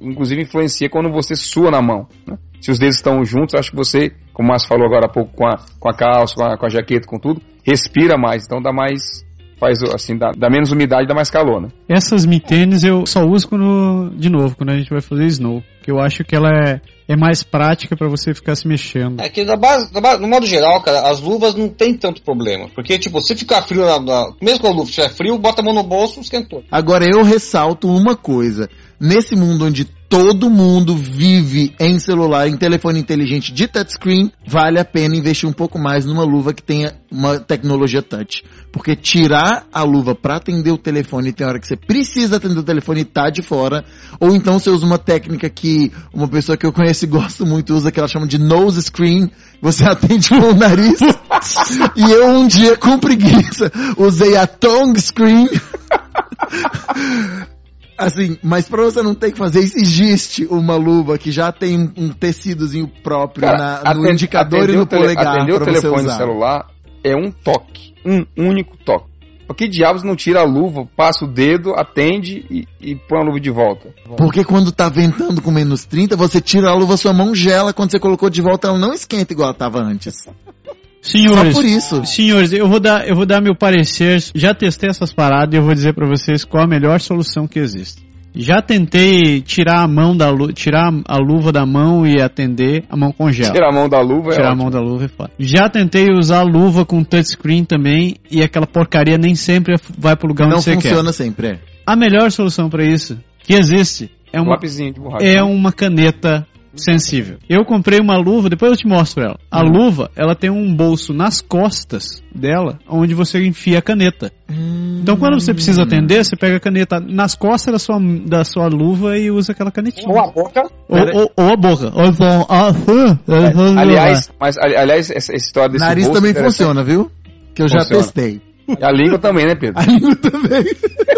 inclusive influencia quando você sua na mão. Né? Se os dedos estão juntos, acho que você, como o Márcio falou agora há pouco, com a, com a calça, com a, com a jaqueta, com tudo, respira mais, então dá mais faz assim, dá, dá, menos umidade, dá mais calor, né? Essas mitênis eu só uso quando, de novo, quando a gente vai fazer snow. Que eu acho que ela é, é mais prática para você ficar se mexendo. É que da base, da base- no modo geral, cara, as luvas não tem tanto problema. Porque, tipo, se ficar frio, na, na- mesmo com a luva estiver frio, bota a mão no bolso, esquentou. Agora eu ressalto uma coisa. Nesse mundo onde todo mundo vive em celular, em telefone inteligente de touchscreen, vale a pena investir um pouco mais numa luva que tenha uma tecnologia touch. Porque tirar a luva para atender o telefone tem hora que você precisa atender o telefone e tá de fora, ou então você usa uma técnica que uma pessoa que eu conheço e gosto muito usa, que ela chama de nose screen, você atende com o nariz. e eu um dia com preguiça usei a tongue screen Assim, mas pra você não ter que fazer isso, existe uma luva que já tem um, tecidozinho próprio Cara, na- no atende- indicador e no polegar Atender o telefone usar. celular é um toque. Um único toque. Por que diabos não tira a luva, passa o dedo, atende e, e põe a luva de volta? Porque quando tá ventando com menos 30, você tira a luva, sua mão gela, quando você colocou de volta ela não esquenta igual ela tava antes. Senhores, Só por isso. senhores, eu vou dar, eu vou dar meu parecer. Já testei essas paradas e eu vou dizer pra vocês qual a melhor solução que existe. Já tentei tirar a mão da lu tirar a luva da mão e atender, a mão congela. Tira a mão da luva, é Tirar a ótimo. mão da luva é foda. Já tentei usar a luva com touchscreen também e aquela porcaria nem sempre vai pro lugar Não onde você quer. funciona sempre, é. A melhor solução pra isso que existe é Um uma borracha. é uma caneta sensível. Eu comprei uma luva, depois eu te mostro ela. A Hum. luva, ela tem um bolso nas costas dela, onde você enfia a caneta. Então quando você precisa atender, você pega a caneta nas costas da sua, da sua luva e usa aquela canetinha. Ou a boca. Ou, ou- ou a boca. Ou então, ah, sim, Aliás, mas, ali- aliás, essa, história desse Nariz bolso também interessante. funciona, viu? Que eu já Funciona. testei. E a língua também, né, Pedro? A língua também.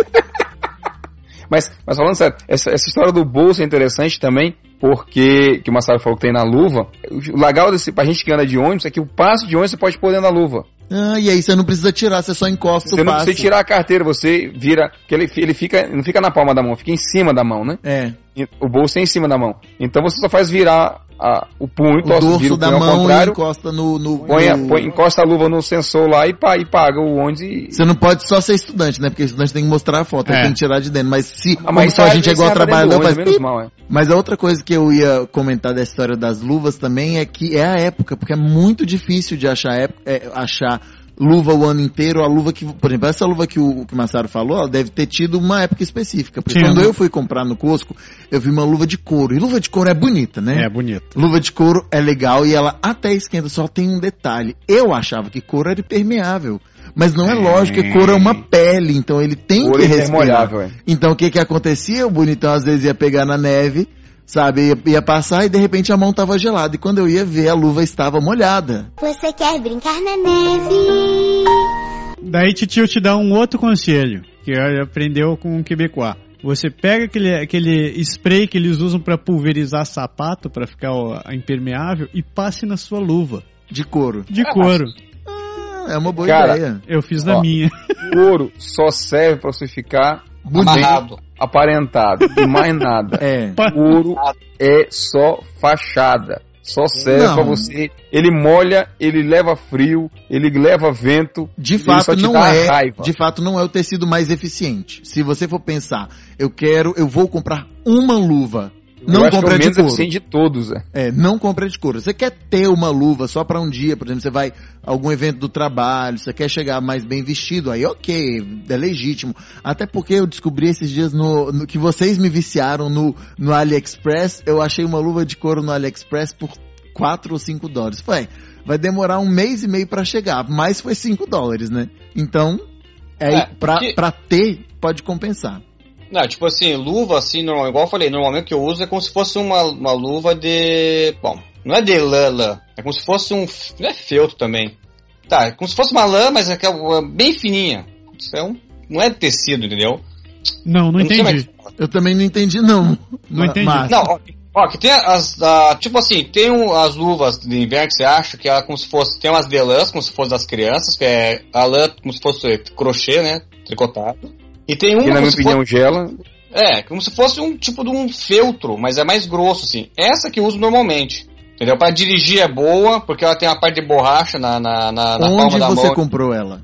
Mas, mas falando sério, essa, essa história do bolso é interessante também, porque, que o Massaro falou que tem na luva. O legal desse, pra gente que anda de ônibus é que o passo de ônibus você pode pôr dentro da luva. Ah, e aí você não precisa tirar, você só encosta Você o não passo. precisa tirar a carteira, você vira. Porque ele, ele fica, não fica na palma da mão, fica em cima da mão, né? É, O bolso é em cima da mão. Então você só faz virar a- o punho, o dorso o da mão e contrário, encosta no... no, põe, no- põe- encosta a luva no sensor lá e, e paga o ônibus e. Você não pode só ser estudante, né? Porque estudante tem que mostrar a foto, É. tem que tirar de dentro. Mas se, Ah, como só a gente é igual trabalhador, faz menos mal, é. Mas a outra coisa que eu ia comentar da história das luvas também é que é a época, porque é muito difícil de achar, é, achar luva o ano inteiro, a luva que, por exemplo, essa luva que o, que o Massaro falou, ela deve ter tido uma época específica. Porque Sim, quando né? eu fui comprar no Costco, eu vi uma luva de couro. E luva de couro é bonita, né? É bonito. Luva de couro é legal e ela até esquenta, só tem um detalhe. Eu achava que couro era impermeável. Mas não é lógico, que couro é uma pele, então ele tem Ouro que respirar. intermolhável, é. Então o que que acontecia? O bonitão às vezes ia pegar na neve, sabe? Ia, ia passar e de repente a mão tava gelada. E quando eu ia ver, a luva estava molhada. Você quer brincar na neve? Daí Titio te dá um outro conselho, que aprendeu com o Quebecois. Você pega aquele, aquele spray que eles usam pra pulverizar sapato, pra ficar ó, impermeável, e passe na sua luva, De couro. de couro. Ah, é uma boa Cara, ideia. Eu fiz na Ó. minha. O ouro só serve pra você ficar Amarrado. aparentado e mais nada. É. É só fachada. Só serve pra você. Ele molha, ele leva frio, ele leva vento. De fato não é, raiva. de fato não é o tecido mais eficiente. Se você for pensar, eu quero, eu vou comprar uma luva. Eu Não que é compra de couro. de todos. É. É, não compra de couro. Você quer ter uma luva só para um dia, por exemplo, você vai a algum evento do trabalho, você quer chegar mais bem vestido, aí ok, é legítimo. Até porque eu descobri esses dias no, no- que vocês me viciaram no, no AliExpress, eu achei uma luva de couro no AliExpress por 4 ou 5 dólares. Foi, vai demorar um mês e meio para chegar, mas foi 5 dólares, né? Então, é, É, pra, porque- pra ter, pode compensar. Não, tipo assim, luva assim, normal, igual eu falei, normalmente o que eu uso é como se fosse uma, uma luva de. Bom, não é de lã, lã. É como se fosse um. Não é feltro também. Tá, é como se fosse uma lã, mas é aquela bem fininha. Isso é um, não é de tecido, entendeu? Não, não Eu entendi. Eu também não entendi, não. Não entendi. Mas- Não, ó, ó, que tem as. ah, tipo assim, tem um- as luvas de inverno que você acha que é como se fosse. Tem umas de lãs, como se fosse das crianças, que é a lã como se fosse crochê, né? Tricotado. E tem uma Que na minha fosse- opinião gela. É, como se fosse um tipo de um feltro, mas é mais grosso, assim. Essa que eu uso normalmente. Entendeu? Pra dirigir é boa, porque ela tem uma parte de borracha na, na, na, na palma Onde da você mão. comprou ela?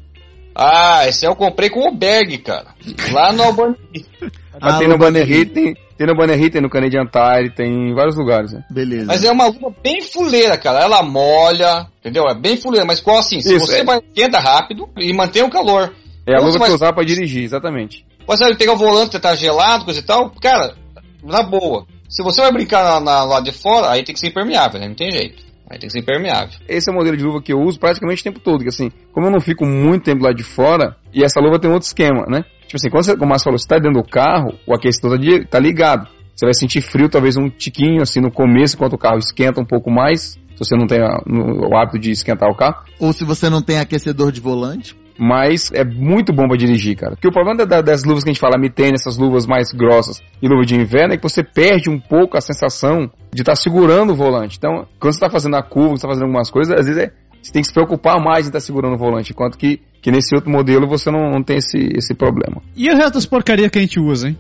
Ah, esse eu comprei com o Berg, cara. Lá no Albany. Mas Ah, tem no luva Banner Hit, tem, Tem no Banner Hit, tem no Canadian Tire, tem em vários lugares, né? Beleza. Mas é uma luva bem fuleira, cara. Ela molha, entendeu? É bem fuleira, mas qual assim? Se Isso, você é. vai esquenta rápido e mantém o calor. É a luva você que usava pra dirigir, exatamente. Você vai pegar o volante, você tá gelado, coisa e tal, cara, na boa. Se você vai brincar na, na, lá de fora, aí tem que ser impermeável, né? Não tem jeito. Aí tem que ser impermeável. Esse é o modelo de luva que eu uso praticamente o tempo todo, que assim, como eu não fico muito tempo lá de fora, e essa luva tem outro esquema, né? Tipo assim, quando você, como a Márcio falou, você tá dentro do carro, o aquecedor tá, de- tá ligado. Você vai sentir frio talvez um tiquinho, assim, no começo, enquanto o carro esquenta um pouco mais, se você não tem a- no- o hábito de esquentar o carro. Ou se você não tem aquecedor de volante. Mas é muito bom pra dirigir, cara. Porque o problema da- da- das luvas que a gente fala, mitene, essas luvas mais grossas e luva de inverno, é que você perde um pouco a sensação de estar segurando o volante. Então, quando você tá fazendo a curva, você tá fazendo algumas coisas, às vezes é- você tem que se preocupar mais em estar segurando o volante. Enquanto que, que nesse outro modelo você não, não tem esse, esse problema. E o resto das porcarias que a gente usa, hein?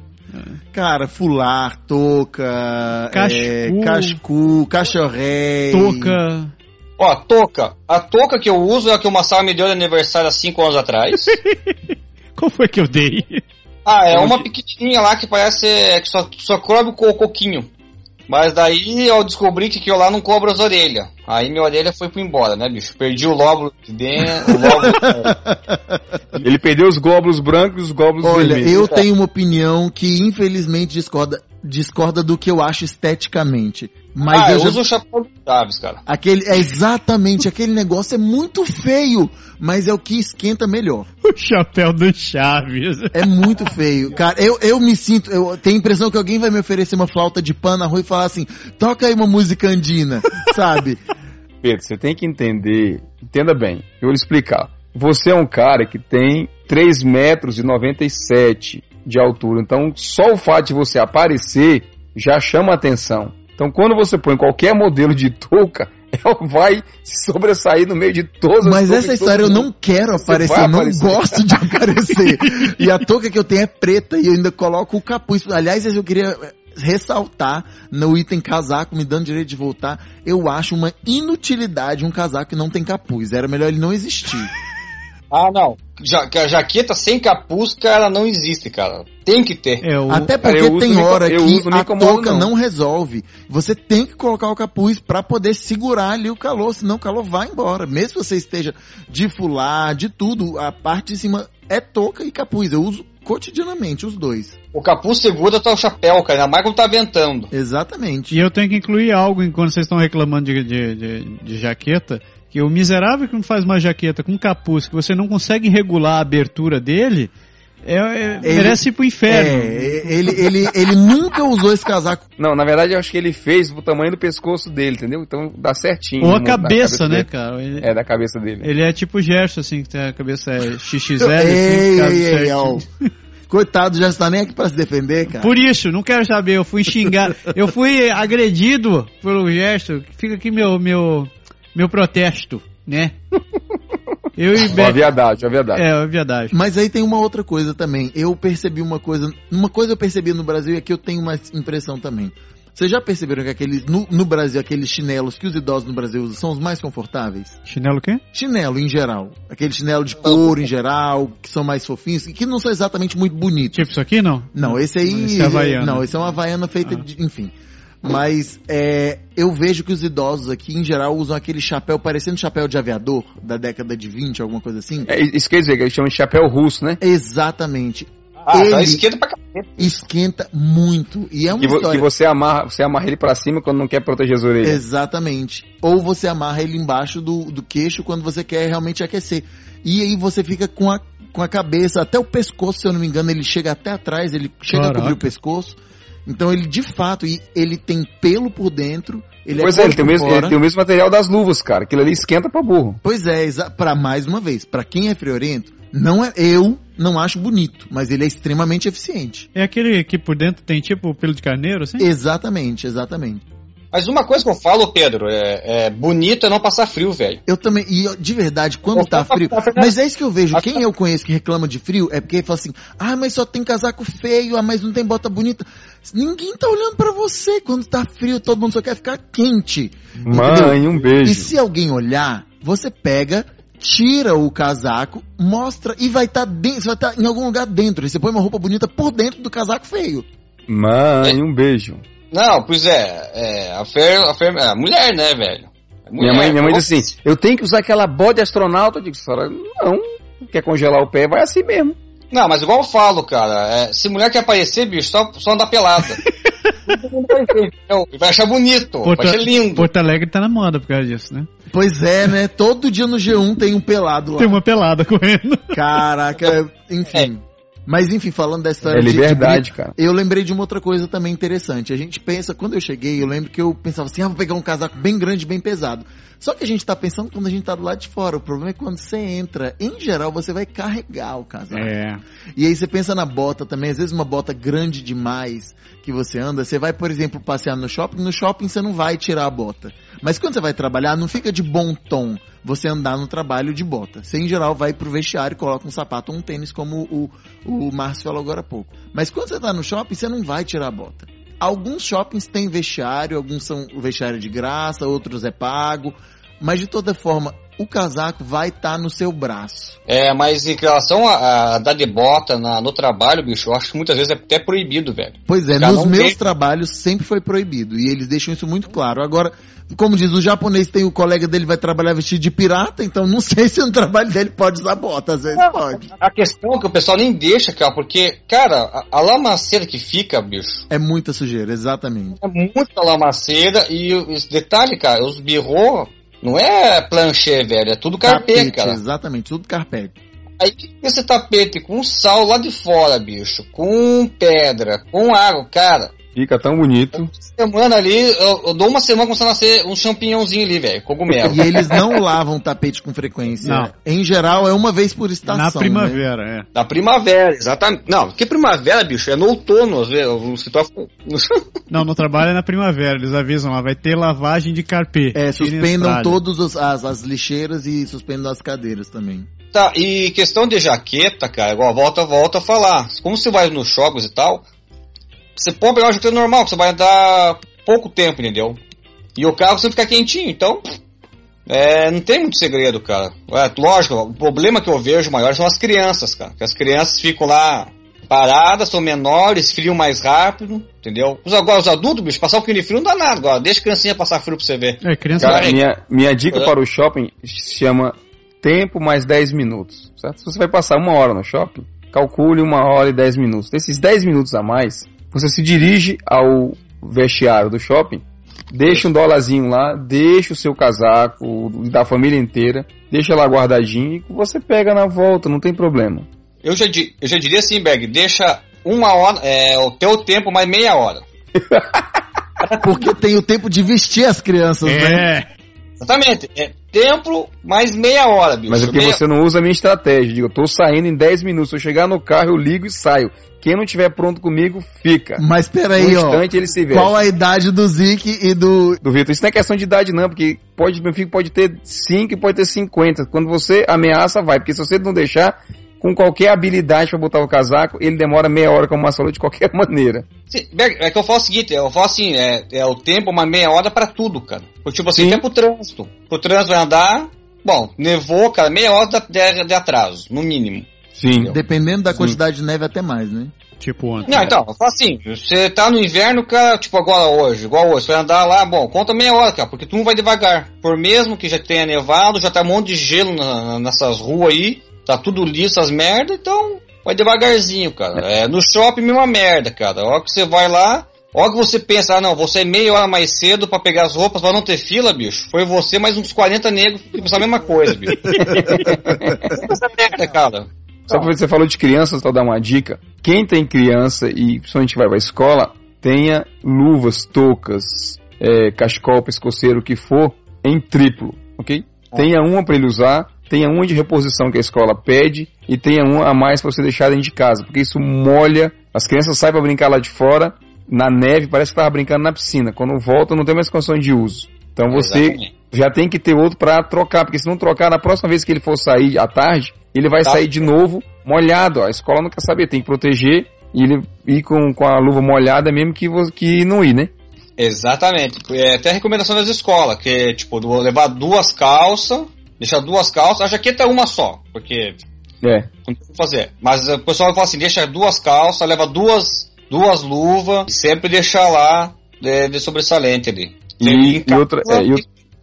Cara, fular, touca, Cascu. é, cascu, cachorré. Touca. Ó, a touca. A touca que eu uso é a que o Massal me deu de aniversário há 5 anos atrás. Qual foi que eu dei? Ah, é uma pequenininha lá que parece é, que só, só cobre o co- coquinho. Mas daí eu descobri que aquilo lá não cobra as orelhas. Aí minha orelha foi pro embora, né, bicho? Perdi o lóbulo de dentro, o lóbulo... Ele perdeu os glóbulos brancos e os glóbulos Olha, vermelhos. eu tenho uma opinião que infelizmente discorda, discorda do que eu acho esteticamente. Mas ah, eu eu já- uso o chapéu do Chaves, cara. Aquele, é exatamente, aquele negócio é muito feio, mas é o que esquenta melhor. O chapéu do Chaves. É muito feio. Cara, eu, eu me sinto, eu tenho a impressão que alguém vai me oferecer uma flauta de pano na rua e falar assim, toca aí uma música andina, sabe? Pedro, você tem que entender, entenda bem, eu vou lhe explicar. Você é um cara que tem 3 metros e 97 de altura, então só o fato de você aparecer já chama atenção. Então quando você põe qualquer modelo de touca, ela vai se sobressair no meio de todas as Mas essa história eu não quero aparecer, eu não aparecer. gosto de aparecer. e a touca que eu tenho é preta e eu ainda coloco o capuz. Aliás, eu queria ressaltar no item casaco, me dando direito de voltar, eu acho uma inutilidade um casaco que não tem capuz. Era melhor ele não existir. Ah, não. Ja, que a jaqueta sem capuz, cara, não existe, cara. Tem que ter. É o... Até Cara, porque eu uso, tem hora eu que a touca não. não. resolve. Você tem que colocar o capuz pra poder segurar ali o calor, senão o calor vai embora. Mesmo que você esteja de fular, de tudo, a parte de cima é touca e capuz. Eu uso cotidianamente os dois. O capuz segura tá o chapéu, cara. Ainda mais quando tá ventando. Exatamente. E eu tenho que incluir algo enquanto vocês estão reclamando de, de, de- de jaqueta. Que o miserável que não faz uma jaqueta com capuz, que você não consegue regular a abertura dele, é, é- Ele- merece ir pro inferno. É, ele, ele, ele nunca usou esse casaco. Não, na verdade eu acho que ele fez o tamanho do pescoço dele, entendeu? Então dá certinho. Ou a no- na cabeça, né, dele. cara? Ele É, da cabeça dele. ele é tipo o Gerson, assim, que tem a cabeça é XXL, ei, assim, ei, ei. Coitado, já está nem aqui pra se defender, cara. Por isso, não quero saber, eu fui xingar, eu fui agredido pelo gesto, fica aqui meu, meu, meu protesto, né? Eu e Ó, a Beto. viadagem, a viadagem. É, é verdade. Mas aí tem uma outra coisa também. Eu percebi uma coisa. Uma coisa eu percebi no Brasil e aqui eu tenho uma impressão também. Vocês já perceberam que aqueles. No, no Brasil, aqueles chinelos que os idosos no Brasil usam são os mais confortáveis? Chinelo o quê? Chinelo em geral. Aquele chinelo de couro em geral, que são mais fofinhos, e que não são exatamente muito bonitos. Tipo isso aqui, não? Não, esse aí. Esse é havaiano. Não, esse é uma havaiana feita Ah. de. Enfim. Mas é, eu vejo que os idosos aqui, em geral, usam aquele chapéu parecendo chapéu de aviador da década de 20, alguma coisa assim. É, isso quer dizer que eles chamam de chapéu russo, né? Exatamente. Ah, Ele- tá esquenta pra cacete. Esquenta muito. E é uma Que, história. que você amarra, você amarra ele pra cima quando não quer proteger as orelhas. Exatamente. Ou você amarra ele embaixo do, do queixo quando você quer realmente aquecer. E aí você fica com a, com a cabeça, até o pescoço, se eu não me engano, ele chega até atrás, ele chega Caraca. a cobrir o pescoço. Então ele de fato, e ele tem pelo por dentro, ele pois é, é, ele tem, mesmo, ele tem o mesmo material das luvas, cara. Aquilo ali esquenta pra burro. Pois é, pra mais uma vez, pra quem é friorento, não é eu não acho bonito, mas ele é extremamente eficiente. É aquele que por dentro tem tipo pelo de carneiro, assim? Exatamente, exatamente. Mas uma coisa que eu falo, Pedro, é, é bonito é não passar frio, velho. Eu também, e de verdade, quando Eu tá frio. passar. Mas é isso que eu vejo. Quem eu conheço que reclama de frio é porque fala assim: ah, mas só tem casaco feio, ah, mas não tem bota bonita. Ninguém tá olhando pra você quando tá frio, todo mundo só quer ficar quente. Mãe, um E beijo. se alguém olhar, você pega, tira o casaco, mostra e vai estar dentro, você vai estar em algum lugar dentro. E você põe uma roupa bonita por dentro do casaco feio. Mãe, um beijo. Não, pois é, é a, Fer, a, Fer, a mulher, né, velho? A Minha mulher, mãe, minha mãe pô, diz assim: eu tenho que usar aquela bode astronauta. Eu digo, senhora, não. Quer congelar o pé? Vai assim mesmo. Não, mas igual eu falo, cara, é, se mulher quer aparecer, bicho, só, só andar pelada. Não vai achar bonito, Porto, vai ser lindo. Porto Alegre tá na moda por causa disso, né? Pois é, né? Todo dia no G1 tem um pelado lá. Tem uma pelada correndo. Caraca, enfim. Mas enfim, falando da história É de- de liberdade, brinco, cara. Eu lembrei de uma outra coisa também interessante. A gente pensa, quando eu cheguei, eu lembro que eu pensava assim, ah, vou pegar um casaco bem grande, bem pesado. Só que a gente tá pensando quando a gente tá do lado de fora. O problema é quando você entra. Em geral, você vai carregar o casaco. É. E aí você pensa na bota também, às vezes uma bota grande demais que você anda, você vai, por exemplo, passear no shopping, no shopping você não vai tirar a bota. Mas quando você vai trabalhar, não fica de bom tom você andar no trabalho de bota. Você, em geral, vai pro vestiário e coloca um sapato ou um tênis, como o, o Márcio falou agora há pouco. Mas quando você tá no shopping, você não vai tirar a bota. Alguns shoppings têm vestiário, alguns são vestiário de graça, outros é pago. Mas de toda forma, o casaco vai estar no seu braço. É, mas em relação a, a dar de bota na- no trabalho, bicho, eu acho que muitas vezes é até proibido, velho. Pois é, nos não meus tem- trabalhos sempre foi proibido. E eles deixam isso muito claro. Agora, como diz, o japonês tem o colega dele vai trabalhar vestido de pirata, então não sei se no trabalho dele pode usar bota, às vezes pode. A questão é que o pessoal nem deixa, cara, porque, cara, a, a lamaceira que fica, bicho, É muita sujeira, exatamente. é muita lamaceira e esse detalhe, cara, os birrô não é planchê, velho, é tudo carpete, cara. exatamente, tudo carpete. Aí esse tapete com sal lá de fora, bicho, com pedra, com água, cara. Fica tão bonito. Semana ali, eu, eu dou uma semana começando a nascer um champignãozinho ali, velho, cogumelo. E eles não lavam tapete com frequência. Não. Em geral, é uma vez por estação. Na né? primavera, é. Da primavera, exatamente. Não, que primavera, bicho? É no outono, às vezes. O. Não, no trabalho é na primavera, eles avisam lá, vai ter lavagem de carpê. É, suspendam todas as, as lixeiras e suspendam as cadeiras também. Tá, e questão de jaqueta, cara, igual volta, volta a falar. Como você vai nos jogos e tal, você pode pegar uma jaqueta normal, que você vai andar pouco tempo, entendeu? E o carro sempre fica quentinho, então. É, não tem muito segredo, cara. É, lógico, o problema que eu vejo maior são as crianças, cara. Que as crianças ficam lá paradas, são menores, friam mais rápido, entendeu? Os, agora, os adultos, bicho, passar um pouquinho de frio não dá nada agora. Deixa a criancinha passar frio pra você ver. É, criança Cara, minha, minha dica É. para o shopping se chama tempo mais 10 minutos. Certo? Se você vai passar uma hora no shopping, calcule uma hora e 10 minutos. Desses 10 minutos a mais, você se dirige ao vestiário do shopping, deixa um dólarzinho lá, deixa o seu casaco da família inteira, deixa lá guardadinho e você pega na volta, não tem problema. Eu já, di- eu já diria assim, Berg, deixa uma hora, é, o teu tempo mais meia hora. Porque tem o tempo de vestir as crianças, né? É, Exatamente. É tempo mais meia hora, bicho. Mas é porque Meia- você não usa a minha estratégia. Eu digo, eu tô saindo em 10 minutos. Se eu chegar no carro, eu ligo e saio. Quem não tiver pronto comigo, fica. Mas peraí, ó. instante ele se veste. Qual a idade do Zik e do. do Vitor. Isso não é questão de idade, não, porque pode, meu filho pode ter 5 e pode ter 50. Quando você ameaça, vai. Porque se você não deixar, com qualquer habilidade pra botar o casaco, ele demora meia hora, como o Marcelo, de qualquer maneira. Sim, Berg, é que eu falo o seguinte, eu falo assim, é, é o tempo uma meia hora pra tudo, cara. Porque, tipo assim, Sim. até pro trânsito. Pro trânsito vai andar, bom, nevou, cara, meia hora de, de- de atraso, no mínimo. Sim. Dependendo da Sim. quantidade de neve, até mais, né? tipo ontem. Não, então, eu falo assim, você tá no inverno, cara, tipo agora hoje, igual hoje, você vai andar lá, bom, conta meia hora, cara, porque tu não vai devagar. Por mesmo que já tenha nevado, já tá um monte de gelo na- nessas ruas aí, tá tudo liso, as merda, então vai devagarzinho, cara. É, no shopping, mesma merda, cara. A hora que você vai lá, a hora que você pensa, ah, não, vou sair meia hora mais cedo pra pegar as roupas pra não ter fila, bicho, foi você mais uns 40 negros que pensaram a mesma coisa, bicho. Essa merda, cara. Só que você falou de crianças, só dar uma dica. Quem tem criança e principalmente vai pra escola, tenha luvas, toucas, é, cachecol, pescoceiro, o que for, em triplo, ok? Tenha uma para ele usar, tenha uma de reposição que a escola pede e tenha uma a mais para você deixar dentro de casa, porque isso molha, as crianças saem para brincar lá de fora, na neve, parece que estava brincando na piscina. Quando volta, não tem mais condições de uso. Então você Exatamente. já tem que ter outro para trocar, porque se não trocar, na próxima vez que ele for sair à tarde, ele vai Tá. sair de novo molhado. ó. A escola não quer saber, tem que proteger e ele ir com, com a luva molhada mesmo que, que não ir, né? Exatamente. É até a recomendação das escolas, que é, tipo, levar duas calças, deixar duas calças, a jaqueta é uma só, porque É. fazer. Mas o pessoal fala assim, deixa duas calças, leva duas, duas luvas, sempre deixar lá de, de sobressalente ali. E, e outra, é, e,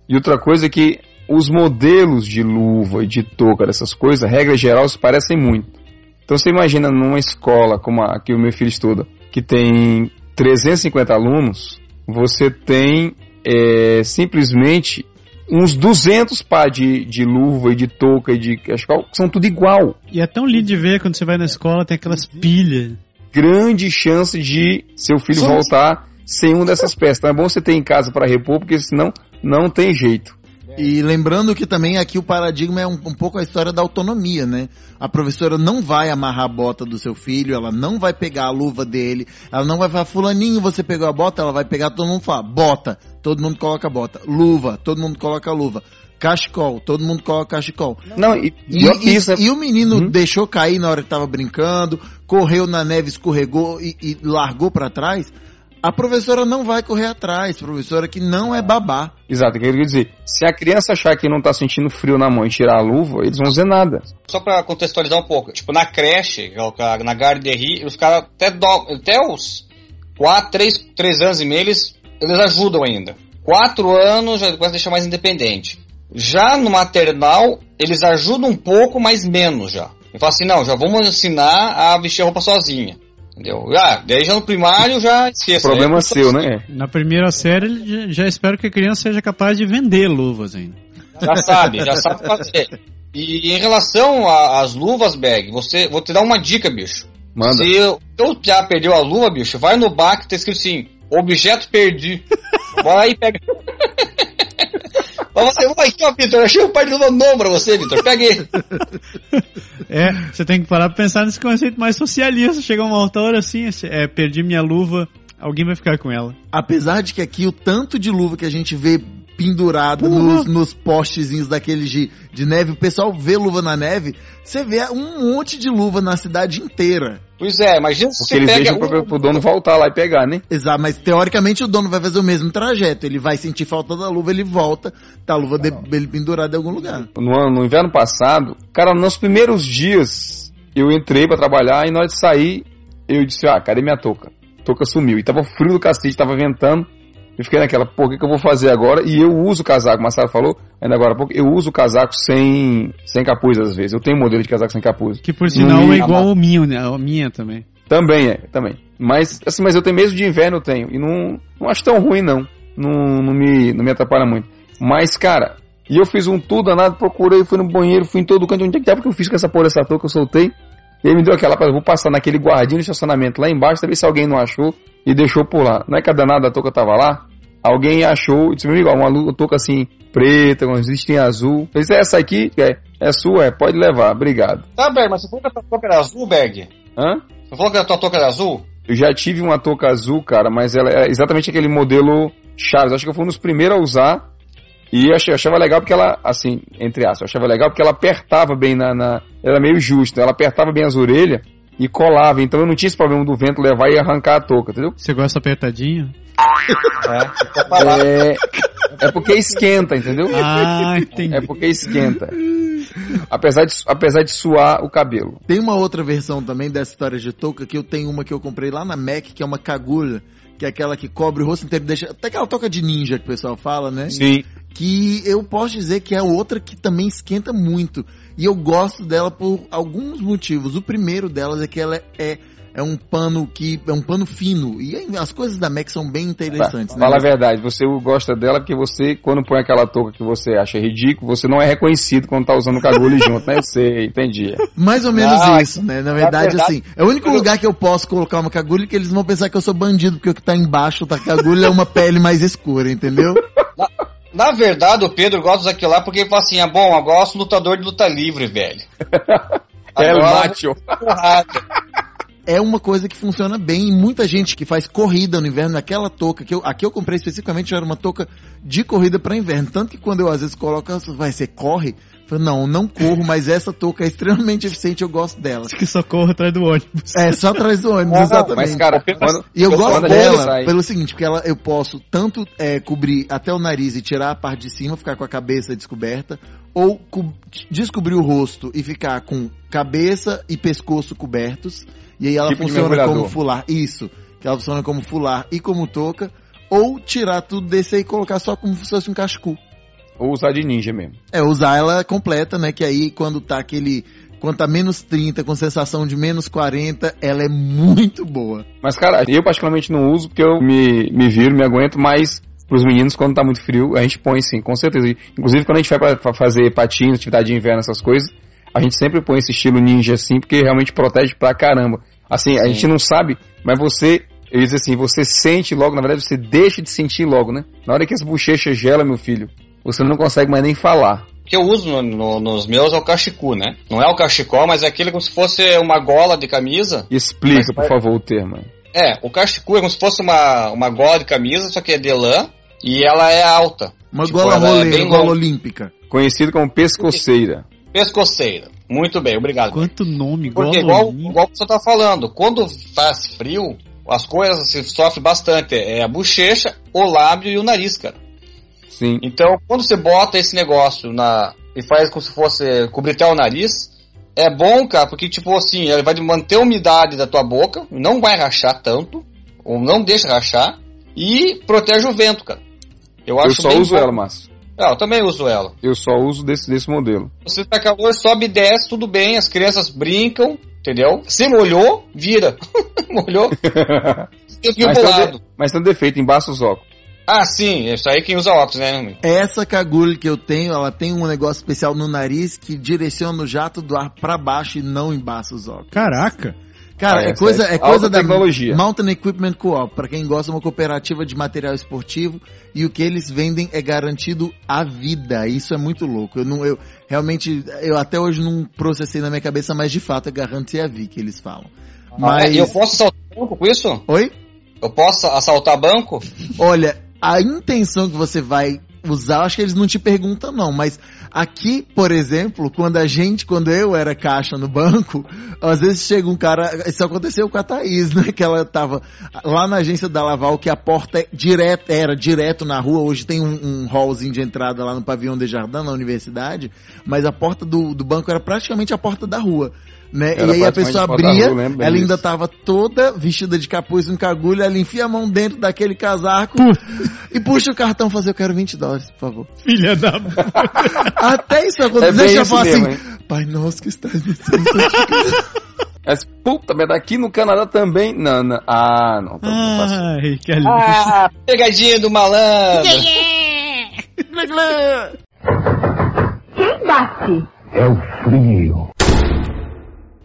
e outra coisa é que os modelos de luva e de touca, dessas coisas, regra geral, se parecem muito. Então você imagina numa escola como a que o meu filho estuda, que tem 350 alunos, você tem é, simplesmente uns 200 par de, de luva e de touca e de cachecol, que são tudo igual. E é tão lindo de ver quando você vai na escola, tem aquelas pilhas. Grande chance de seu filho voltar sem uma dessas peças. Então é bom você ter em casa para repor, porque senão não tem jeito. E lembrando que também aqui o paradigma é um, um, pouco a história da autonomia, né? A professora não vai amarrar a bota do seu filho, ela não vai pegar a luva dele, ela não vai falar, fulaninho, você pegou a bota, ela vai pegar, todo mundo fala, bota, todo mundo coloca bota, luva, todo mundo coloca luva. Cachecol, todo mundo coloca cachecol. Não, e, e, e, isso, e o menino uhum. deixou cair na hora que tava brincando, correu na neve, escorregou e, e largou para trás a professora não vai correr atrás, professora que não é babá. Exato, quer dizer, se a criança achar que não tá sentindo frio na mão e tirar a luva, eles vão dizer nada. Só para contextualizar um pouco, tipo, na creche, é na garderie, os caras até, do, até os 4, 3, 3 anos e meio, eles, eles ajudam ainda. 4 anos já começa a deixar mais independente. Já no maternal, eles ajudam um pouco, mas menos já. E fala assim, não, já vamos ensinar a vestir a roupa sozinha. Entendeu? Ah, daí já no primário já esqueça. Problema é seu, né? Na primeira série já, já, espero que a criança seja capaz de vender luvas ainda. Já sabe, já sabe fazer. E em relação às luvas, Bag, você, vou te dar uma dica, bicho. Manda. Se eu, já perdeu a luva, bicho, vai no bar que tá escrito assim, objeto perdi. Bora aí, pega. Mas você, vai aqui, ó, Vitor, achei um par de luva novo pra você, Vitor, pega aí. É, você tem que parar pra pensar nesse conceito mais socialista. Chega uma hora assim, é, perdi minha luva, alguém vai ficar com ela. Apesar de que aqui o tanto de luva que a gente vê pendurada nos, nos postezinhos daqueles de, de neve, o pessoal vê luva na neve, você vê um monte de luva na cidade inteira. Pois é, imagina se Porque eles deixam um... pro, dono voltar lá e pegar, né? Exato, mas teoricamente o dono vai fazer o mesmo trajeto. Ele vai sentir falta da luva, ele volta, tá a luva dele pendurada em algum lugar. No, no inverno passado, cara, nos primeiros dias eu entrei para trabalhar e na hora de sair, eu disse, ah, cadê minha touca? A touca sumiu. E tava frio do cacete, tava ventando. Eu fiquei naquela, pô, o que, que eu vou fazer agora? E eu uso o casaco, o Marcelo falou, ainda agora há pouco, eu uso o casaco sem, sem capuz às vezes. Eu tenho um modelo de casaco sem capuz. Que por sinal é igual ao meu, né? A minha também. Também é, também. Mas, assim, mas eu tenho mesmo de inverno, eu tenho. E não, não acho tão ruim, não. Não, não, me, não me atrapalha muito. Mas, cara, e eu fiz um tudo danado, procurei, fui no banheiro, fui em todo canto. Onde é que tava que eu fiz com essa porra dessa touca? Eu soltei. E ele me deu aquela, vou passar naquele guardinho de estacionamento lá embaixo, pra ver se alguém não achou e deixou por lá. Não é que a danada da touca tava lá? alguém achou, disse, meu amigo, uma touca assim, preta, com listinha azul. Eu disse, essa aqui é, é sua, é, pode levar, obrigado. Tá, Berg, mas você falou que a tua touca era azul, Berg? Hã? Você falou que a tua touca era azul? Eu já tive uma touca azul, cara, mas ela é exatamente aquele modelo Charles. Acho que eu fui um dos primeiros a usar. E eu achava, achava legal porque ela, assim, entre aspas, eu achava legal porque ela apertava bem na. na era meio justo, ela apertava bem as orelhas e colava. Então eu não tinha esse problema do vento levar e arrancar a touca, entendeu? Você gosta apertadinho? É, é porque esquenta, entendeu? Ah, entendi. É porque esquenta. Apesar de, apesar de suar o cabelo. Tem uma outra versão também dessa história de touca que eu tenho uma que eu comprei lá na Mac, que é uma cagulha, que é aquela que cobre o rosto inteiro, deixa até aquela touca de ninja que o pessoal fala, né? Sim. Que eu posso dizer que é outra que também esquenta muito. E eu gosto dela por alguns motivos. O primeiro delas é que ela é é um pano que é um pano fino e as coisas da Mac são bem interessantes. Né? Fala a verdade, você gosta dela porque você quando põe aquela touca que você acha ridículo, você não é reconhecido quando tá usando o cagulho junto, né? Eu sei, entendi. Mais ou menos ah, isso, né? Na verdade, verdade, assim, é o único lugar que eu posso colocar uma cagulha que eles vão pensar que eu sou bandido porque o que tá embaixo da cagulha é uma pele mais escura, entendeu? Na, verdade, o Pedro gosta daquilo lá porque ele fala assim: é bom, eu gosto lutador de luta livre, velho. é o macho é uma coisa que funciona bem. E muita gente que faz corrida no inverno, naquela touca, que eu, aqui eu comprei especificamente, era uma touca de corrida para inverno. Tanto que quando eu às vezes coloco, vai, você corre? Falei, não, não corro, mas essa touca é extremamente eficiente, eu gosto dela. Que só corro atrás do ônibus. É, só atrás do ônibus, exatamente. Mas, cara, quando, E eu gosto dela sai- pelo seguinte, porque ela, eu posso tanto é, cobrir até o nariz e tirar a parte de cima, ficar com a cabeça descoberta, ou co- descobrir o rosto e ficar com cabeça e pescoço cobertos, e aí ela Tipo funciona como fular. Isso, que ela funciona como fular e como touca, ou tirar tudo desse aí e colocar só como se fosse um cachecol. Ou usar de ninja mesmo. É, usar ela completa, né? Que aí quando tá aquele. Quando tá menos 30, com sensação de menos 40, ela é muito boa. Mas, cara, eu particularmente não uso porque eu me, me viro, me aguento, mas pros meninos, quando tá muito frio, a gente põe sim, com certeza. Inclusive, quando a gente vai pra, pra fazer patins, atividade de inverno, essas coisas, a gente sempre põe esse estilo ninja assim, porque realmente protege pra caramba. Assim, a Sim. gente não sabe, mas você, eu ia dizer assim, você sente logo, na verdade, você deixa de sentir logo, né? Na hora que as bochechas gelam, meu filho, você não consegue mais nem falar. O que eu uso no- no- nos meus é o cachicu, né? Não é o cachecol, mas é aquele como se fosse uma gola de camisa. Explica, Mas por favor, o termo. É, o cachicu é como se fosse uma, uma gola de camisa, só que é de lã e ela é alta. Uma Tipo, gola é gola olímpica. Conhecido como pescoceira. Pescoceira. Muito bem, obrigado. Quanto nome, Porque igual, Lolinho. igual você tá falando, quando faz frio, as coisas se sofrem bastante. É a bochecha, o lábio e o nariz, cara. Sim. Então, quando você bota esse negócio na e faz como se fosse cobrir até o nariz, é bom, cara, porque tipo assim, ele vai manter a umidade da tua boca, não vai rachar tanto, ou não deixa rachar, e protege o vento, cara. Eu Eu acho só bem uso bom. ela, Márcio. Ah, eu também uso ela. Eu só uso desse, desse modelo. Você tá calor, sobe e desce, tudo bem, as crianças brincam, entendeu? Se molhou, vira. molhou, tem mas, lado. de- mas um defeito, embaça os óculos. Ah, sim, isso aí quem usa óculos, né, amigo? Essa cagulha que eu tenho, ela tem um negócio especial no nariz que direciona o jato do ar pra baixo e não embaça os óculos. Caraca. Cara, Ah, é essa coisa, é é coisa da tecnologia. Mountain Equipment Co-op. Pra quem gosta, é uma cooperativa de material esportivo e o que eles vendem é garantido à vida. Isso é muito louco. Eu não, eu realmente, eu até hoje não processei na minha cabeça, mas de fato é garantia à vida que eles falam. Mas, E eu posso assaltar banco com isso? oi? Eu posso assaltar banco? Olha, a intenção que você vai usar, acho que eles não te perguntam não, mas aqui, por exemplo, quando a gente, quando eu era caixa no banco, às vezes chega um cara, isso aconteceu com a Thaís, né, que ela tava lá na agência da Laval, que a porta é direto, era direto na rua, hoje tem um, um hallzinho de entrada lá no pavilhão de Jardim, na universidade, mas a porta do, do banco era praticamente a porta da rua. Né? Era E aí a pessoa abria, lembro ela ainda disso. tava toda vestida de capuz e um cagulho, ela enfia a mão dentro daquele casaco e puxa o cartão e faz, eu quero 20 dólares, por favor. Filha da... Até isso É acontecer, bem já isso fala assim, hein? Pai nosso que estás no céu. Mas, puta, mas daqui no Canadá também. Não, não. Ah, não. Tá, não faço. Ai, que alívio. Ah, pegadinha do malandro. Quem bate?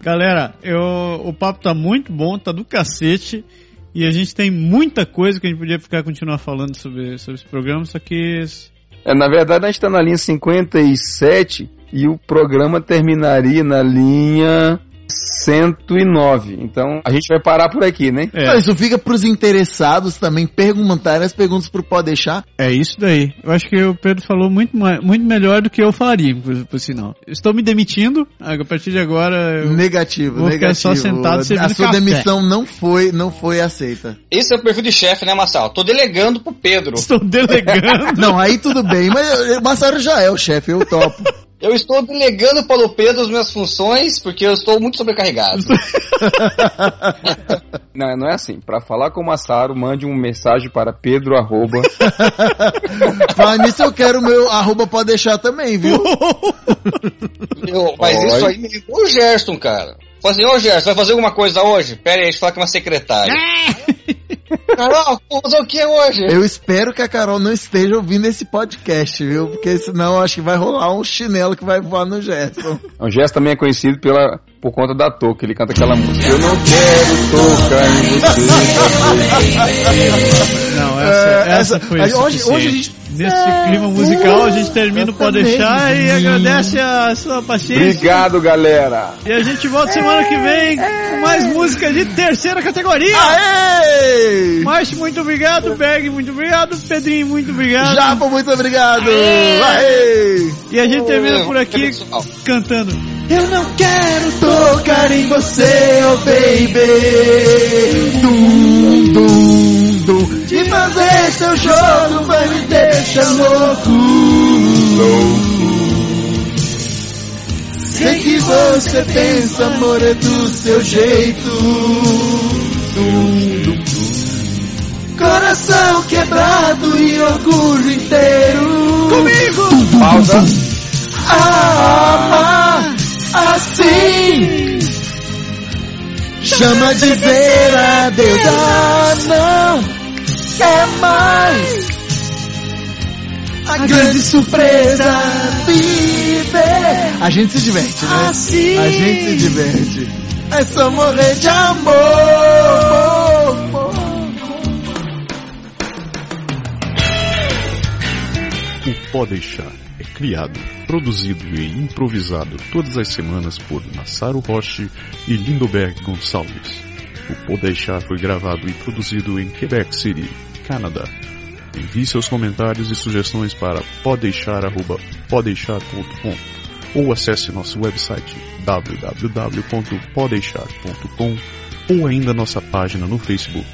Galera, eu, o papo tá muito bom, tá do cacete. E a gente tem muita coisa que a gente podia ficar continuar falando sobre, sobre esse programa, só que. É, na verdade, a gente tá na linha 57 e o programa terminaria na linha 109. Então, a gente vai parar por aqui, né? É, Não, Isso fica pros interessados também perguntarem as perguntas pro Pode Deixar. é isso daí. Eu acho que o Pedro falou muito, muito melhor do que eu falaria, por, por sinal. Estou me demitindo, a partir de agora eu. Negativo, Vou ficar negativo. só sentado a sua café. demissão não foi, não foi aceita. Esse é o perfil de chefe, né, Massal? Tô delegando pro Pedro. Estou delegando. Não, aí tudo bem, mas o Massaro já é o chefe, eu topo. Eu estou delegando para o Pedro as minhas funções porque eu estou muito sobrecarregado. Não, não é assim. Para falar com o Massaro, mande uma mensagem para Pedro arroba. Mas nisso eu quero o meu arroba Pode Deixar também, viu? Eu- mas Oi. isso aí me ligou o Gerson, cara. Falei assim, ô Gerson, vai fazer alguma coisa hoje? Pera aí, deixa eu falar com uma secretária. Carol, o que hoje? Eu espero que a Carol não esteja ouvindo esse podcast, viu? Porque senão eu acho que vai rolar um chinelo que vai voar no Gerson. O Gesso também é conhecido pela, por por conta da touca. Ele canta aquela música. Eu não quero tocar em você. Não, essa, É, essa, essa- foi a- o hoje- hoje a gente- Nesse É, clima musical, a gente termina o Pode Deixar e agradece a sua paciência. Obrigado, galera. E a gente volta semana que vem com mais música de terceira categoria. Aê! Márcio, muito obrigado. Berg, muito obrigado. Pedrinho, muito obrigado. Japa, muito obrigado! Aê! E a gente termina por aqui cantando. Eu não quero tocar em você, oh baby. Dum, dum, dum. De fazer seu jogo vai me deixar louco. Sei que você pensa, amor, é do seu jeito. Coração quebrado e orgulho inteiro. Comigo! Pausa. amar assim. Chama de ver a Deus, ah, não é mais. A grande surpresa viver. A gente se diverte, né? Assim. A gente se diverte. É só morrer de amor. O Pode Deixar criado, produzido e improvisado todas as semanas por Massaro Roche e Lindoberg Gonçalves. O Pode Deixar foi gravado e produzido em Quebec City, Canadá. Envie seus comentários e sugestões para podeixar.podeixar.com ou acesse nosso website www.podeixar.com ou ainda nossa página no Facebook